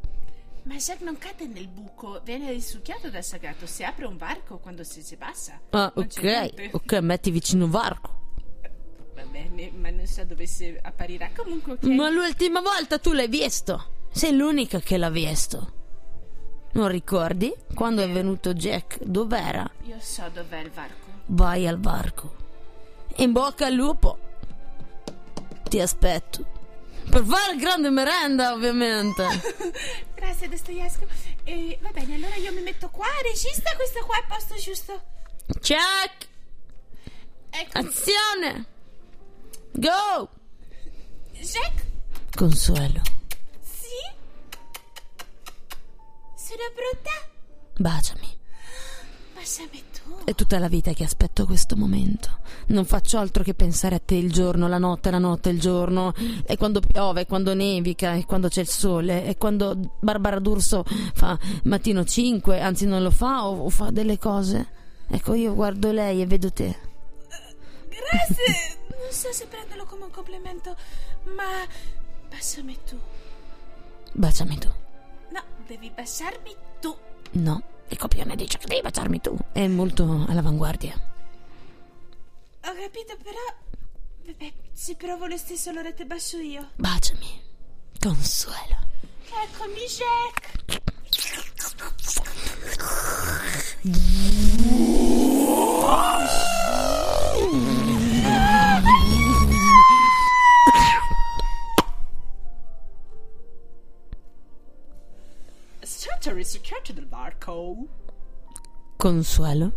Ma Jack non cade nel buco, viene risucchiato dal sagrato, si apre un varco quando si, si passa. Ah, Non ok, ok, metti vicino varco. Va bene, ma non so dove si apparirà. Comunque, ok. Ma l'ultima volta tu l'hai visto. Sei l'unica che l'ha visto. Non ricordi? Quando è venuto Jack, dov'era? Io so dov'è il varco. Vai al varco. In bocca al lupo. Ti aspetto. Per fare grande merenda, ovviamente. [laughs] Grazie, Dostoevsky. E va bene, allora io mi metto qua. Regista, questo qua è il posto giusto. Check! Ecco, Azione! Go! Jack? Consuelo, Sì? Sono pronta? baciami. Baciami. È tutta la vita che aspetto questo momento. Non faccio altro che pensare a te il giorno, la notte, la notte, il giorno. E quando piove, e quando nevica, e quando c'è il sole, e quando Barbara D'Urso fa mattino 5, anzi non lo fa o, o fa delle cose. Ecco, io guardo lei e vedo te. Grazie. [laughs] Non so se prenderlo come un complimento, ma baciami tu. Baciami tu. No, devi baciarmi tu. No, il copione dice che devi baciarmi tu. È molto all'avanguardia. Ho capito, però. Vabbè, ci provo lo stesso, allora te bacio io. Baciami. Consuelo. Eccomi, Jack. [laughs] Aspetta, risucchiato del varco. Consuelo?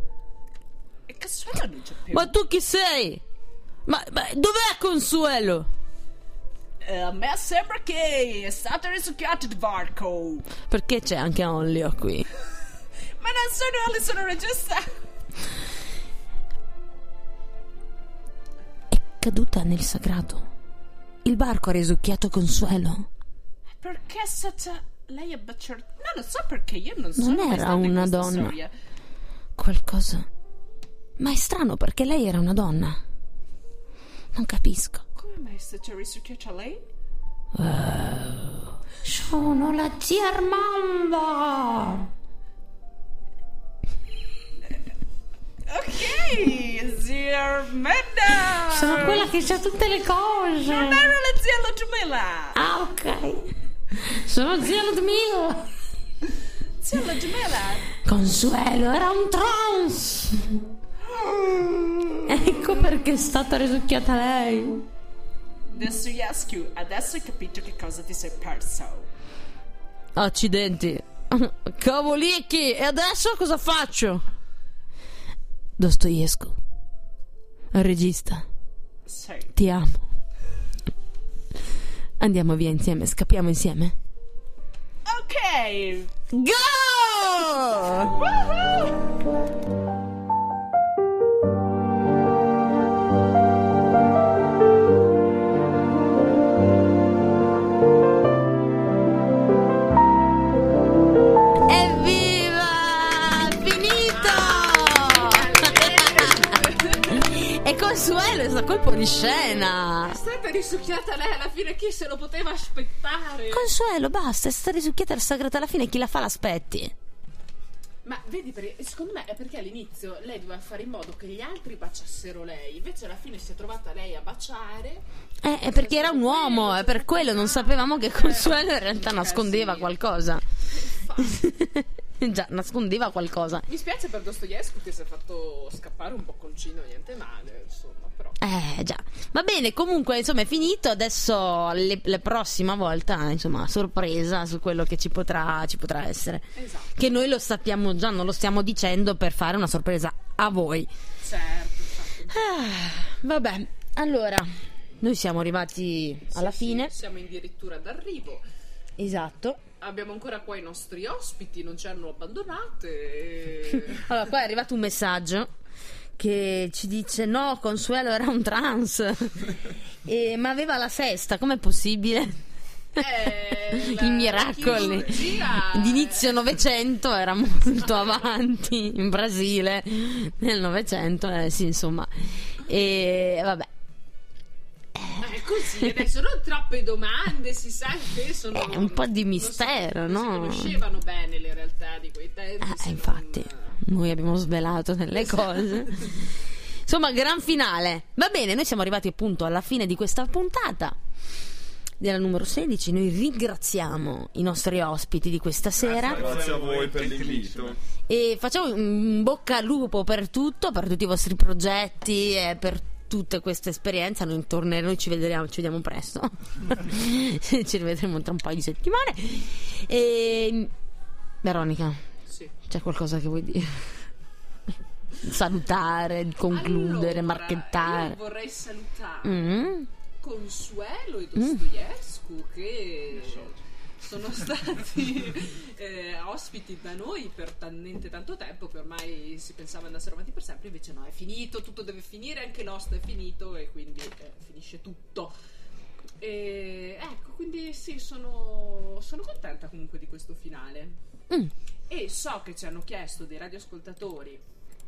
E che suono non c'è più? Ma tu chi sei? Ma, ma dov'è Consuelo? Eh, a me sembra che è stato risucchiato il varco. Perché c'è anche Onlio qui? [laughs] Ma non sono alle sono regista. È caduta nel sagrato. Il barco ha risucchiato Consuelo. Perché è stata... Lei è baciata... Non lo so perché io non sono Non era una donna. storia. Qualcosa. Ma è strano perché lei era una donna. Non capisco. Come mai è stata risucchiata lei? Sono la zia Armanda. [laughs] Ok, zia Armanda! Sono quella che sa tutte le cose. Non era la zia Ludmilla! Ah, ok. Sono zia Ludmilla. Zia Ludmilla! Consuelo era un trans. Ecco perché è stata risucchiata lei. Dostoevsky, adesso hai capito che cosa ti sei perso. Accidenti. Cavolicchi, e adesso cosa faccio? Dostoevsky. Regista, Sì. ti amo. Andiamo via insieme, scappiamo insieme. Ok! Go! Fuoriscena. È stata risucchiata lei alla fine, chi se lo poteva aspettare? Consuelo, basta, è stata risucchiata il segreto alla fine, chi la fa l'aspetti. Ma vedi, secondo me è perché all'inizio lei doveva fare in modo che gli altri baciassero lei, invece alla fine si è trovata lei a baciare. Eh, è perché era un uomo, è per quello non sapevamo che Consuelo in realtà nascondeva Sì. qualcosa. [laughs] [laughs] Già, nascondeva qualcosa. Mi spiace per Dostoevsky che si è fatto scappare un bocconcino, niente male, insomma, però. Eh già, va bene, comunque insomma è finito, adesso le- la prossima volta insomma sorpresa su quello che ci potrà, ci potrà essere. Esatto, Che noi lo sappiamo già, non lo stiamo dicendo per fare una sorpresa a voi. certo, infatti. Ah, vabbè, allora, noi siamo arrivati alla Sì, sì, fine. siamo addirittura d'arrivo. Esatto. Abbiamo ancora qua i nostri ospiti, non ci hanno abbandonate. e- [laughs] Allora, qua è arrivato un messaggio che ci dice no, Consuelo era un trans, [laughs] E- ma aveva la sesta, com'è possibile? Eh, [laughs] I miracoli chirurgia è- di inizio Novecento era molto avanti in Brasile nel Novecento, eh, sì, insomma. E vabbè, [laughs] Eh, così, adesso non troppe domande, si sa che sono... È un po' di non si- mistero, non si no? conoscevano bene le realtà di quei tempi. eh, se non- infatti, noi abbiamo svelato delle cose. Insomma, gran finale. Va bene, noi siamo arrivati appunto alla fine di questa puntata. Della numero 16, noi ringraziamo i nostri ospiti di questa sera. Grazie a voi per l'invito. E facciamo un bocca al lupo per tutto, per tutti i vostri progetti e per tutte queste esperienze. Noi torneremo, noi ci vedremo, ci vediamo presto. [laughs] ci rivedremo tra un paio di settimane. E Veronica, Sì. c'è qualcosa che vuoi dire? Salutare, concludere, Allora, marchettare. Io vorrei salutare Mm. Consuelo e Dostoevsky che sono stati [laughs] eh, ospiti da noi per talmente tanto tempo che ormai si pensava andassero avanti per sempre, invece no, è finito, tutto deve finire, anche l'host è finito e quindi eh, finisce tutto. E, ecco, quindi sì, sono, sono contenta comunque di questo finale. Mm. E so che ci hanno chiesto dei radioascoltatori,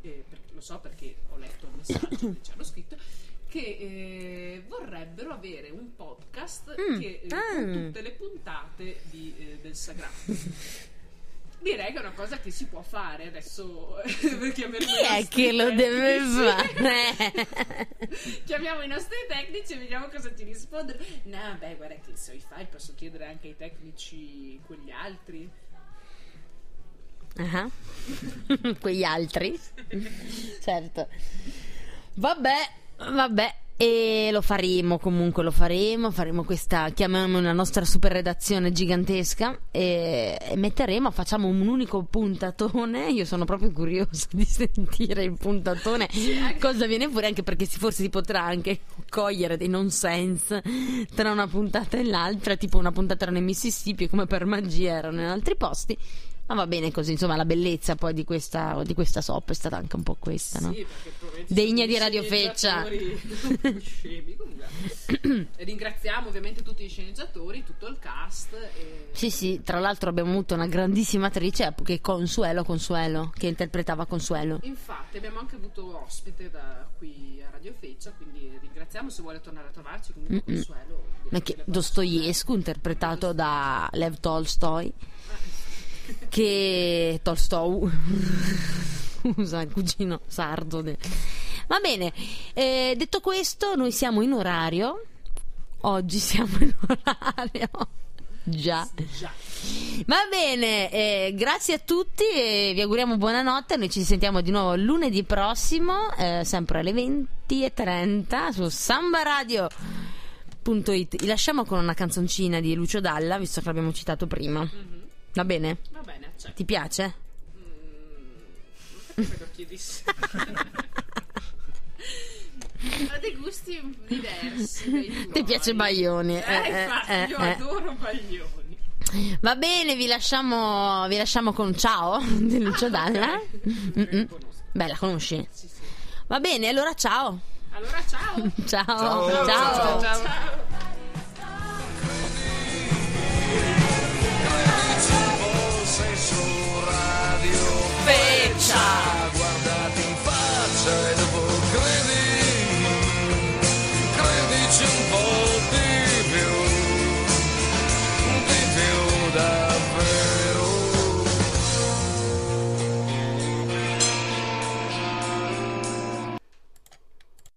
eh, per- lo so perché ho letto il messaggio che ci hanno scritto, che eh, vorrebbero avere un podcast Mm. che, eh, Ah. con tutte le puntate di, eh, del Sagrato. Direi che è una cosa che si può fare adesso. perché Chi è che lo deve fare? [laughs] Chiamiamo i nostri tecnici e vediamo cosa ti rispondono. No, beh, guarda che se i file posso chiedere anche ai tecnici quegli altri. Ah. [laughs] Quegli altri. [laughs] certo. Vabbè, vabbè. E lo faremo comunque, lo faremo, faremo questa, chiamiamo una nostra super redazione gigantesca e, e metteremo, facciamo un unico puntatone, io sono proprio curiosa di sentire il puntatone, cosa viene fuori, anche perché forse si potrà anche cogliere dei nonsense tra una puntata e l'altra, tipo una puntata era nel Mississippi come per magia erano in altri posti, ma va bene così, insomma la bellezza poi di questa, di questa soap è stata anche un po' questa, no? Sì, perché Degna di Radio Feccia. scemi, Ringraziamo ovviamente tutti gli sceneggiatori, tutto il cast. E... Sì, sì, tra l'altro abbiamo avuto una grandissima attrice che è Consuelo Consuelo, che interpretava Consuelo. Infatti abbiamo anche avuto ospite da qui a Radio Feccia, quindi ringraziamo se vuole tornare a trovarci comunque Mm-mm. Consuelo. Ma che Dostoevsky, interpretato da Lev Tolstoi, che Tolstoi, [laughs] scusa, il cugino sardo. Va bene, eh, detto questo, noi siamo in orario. Oggi siamo in orario. Già. Va bene, eh, grazie a tutti e vi auguriamo buonanotte. Noi ci sentiamo di nuovo lunedì prossimo, eh, sempre alle 20.30 su sambaradio.it. Vi lasciamo con una canzoncina di Lucio Dalla, visto che l'abbiamo citato prima. Va bene? Va bene, accetto. Ti piace? Perché me lo chiedi sempre? [laughs] Ha dei gusti diversi. Ti piace Baglioni? Eh, Eh, eh, infatti, eh, io eh. adoro Baglioni. Va bene, vi lasciamo, vi lasciamo con Ciao di Lucio Dalla. Ok. Mm-mm. Conosco. Beh, la conosci? Sì, sì. Va bene, allora ciao. Allora, ciao. [laughs] Ciao. Ciao. ciao. Ciao. Ciao. sei su Radio Feccia. Guardati in faccia e dopo credi Credici un po'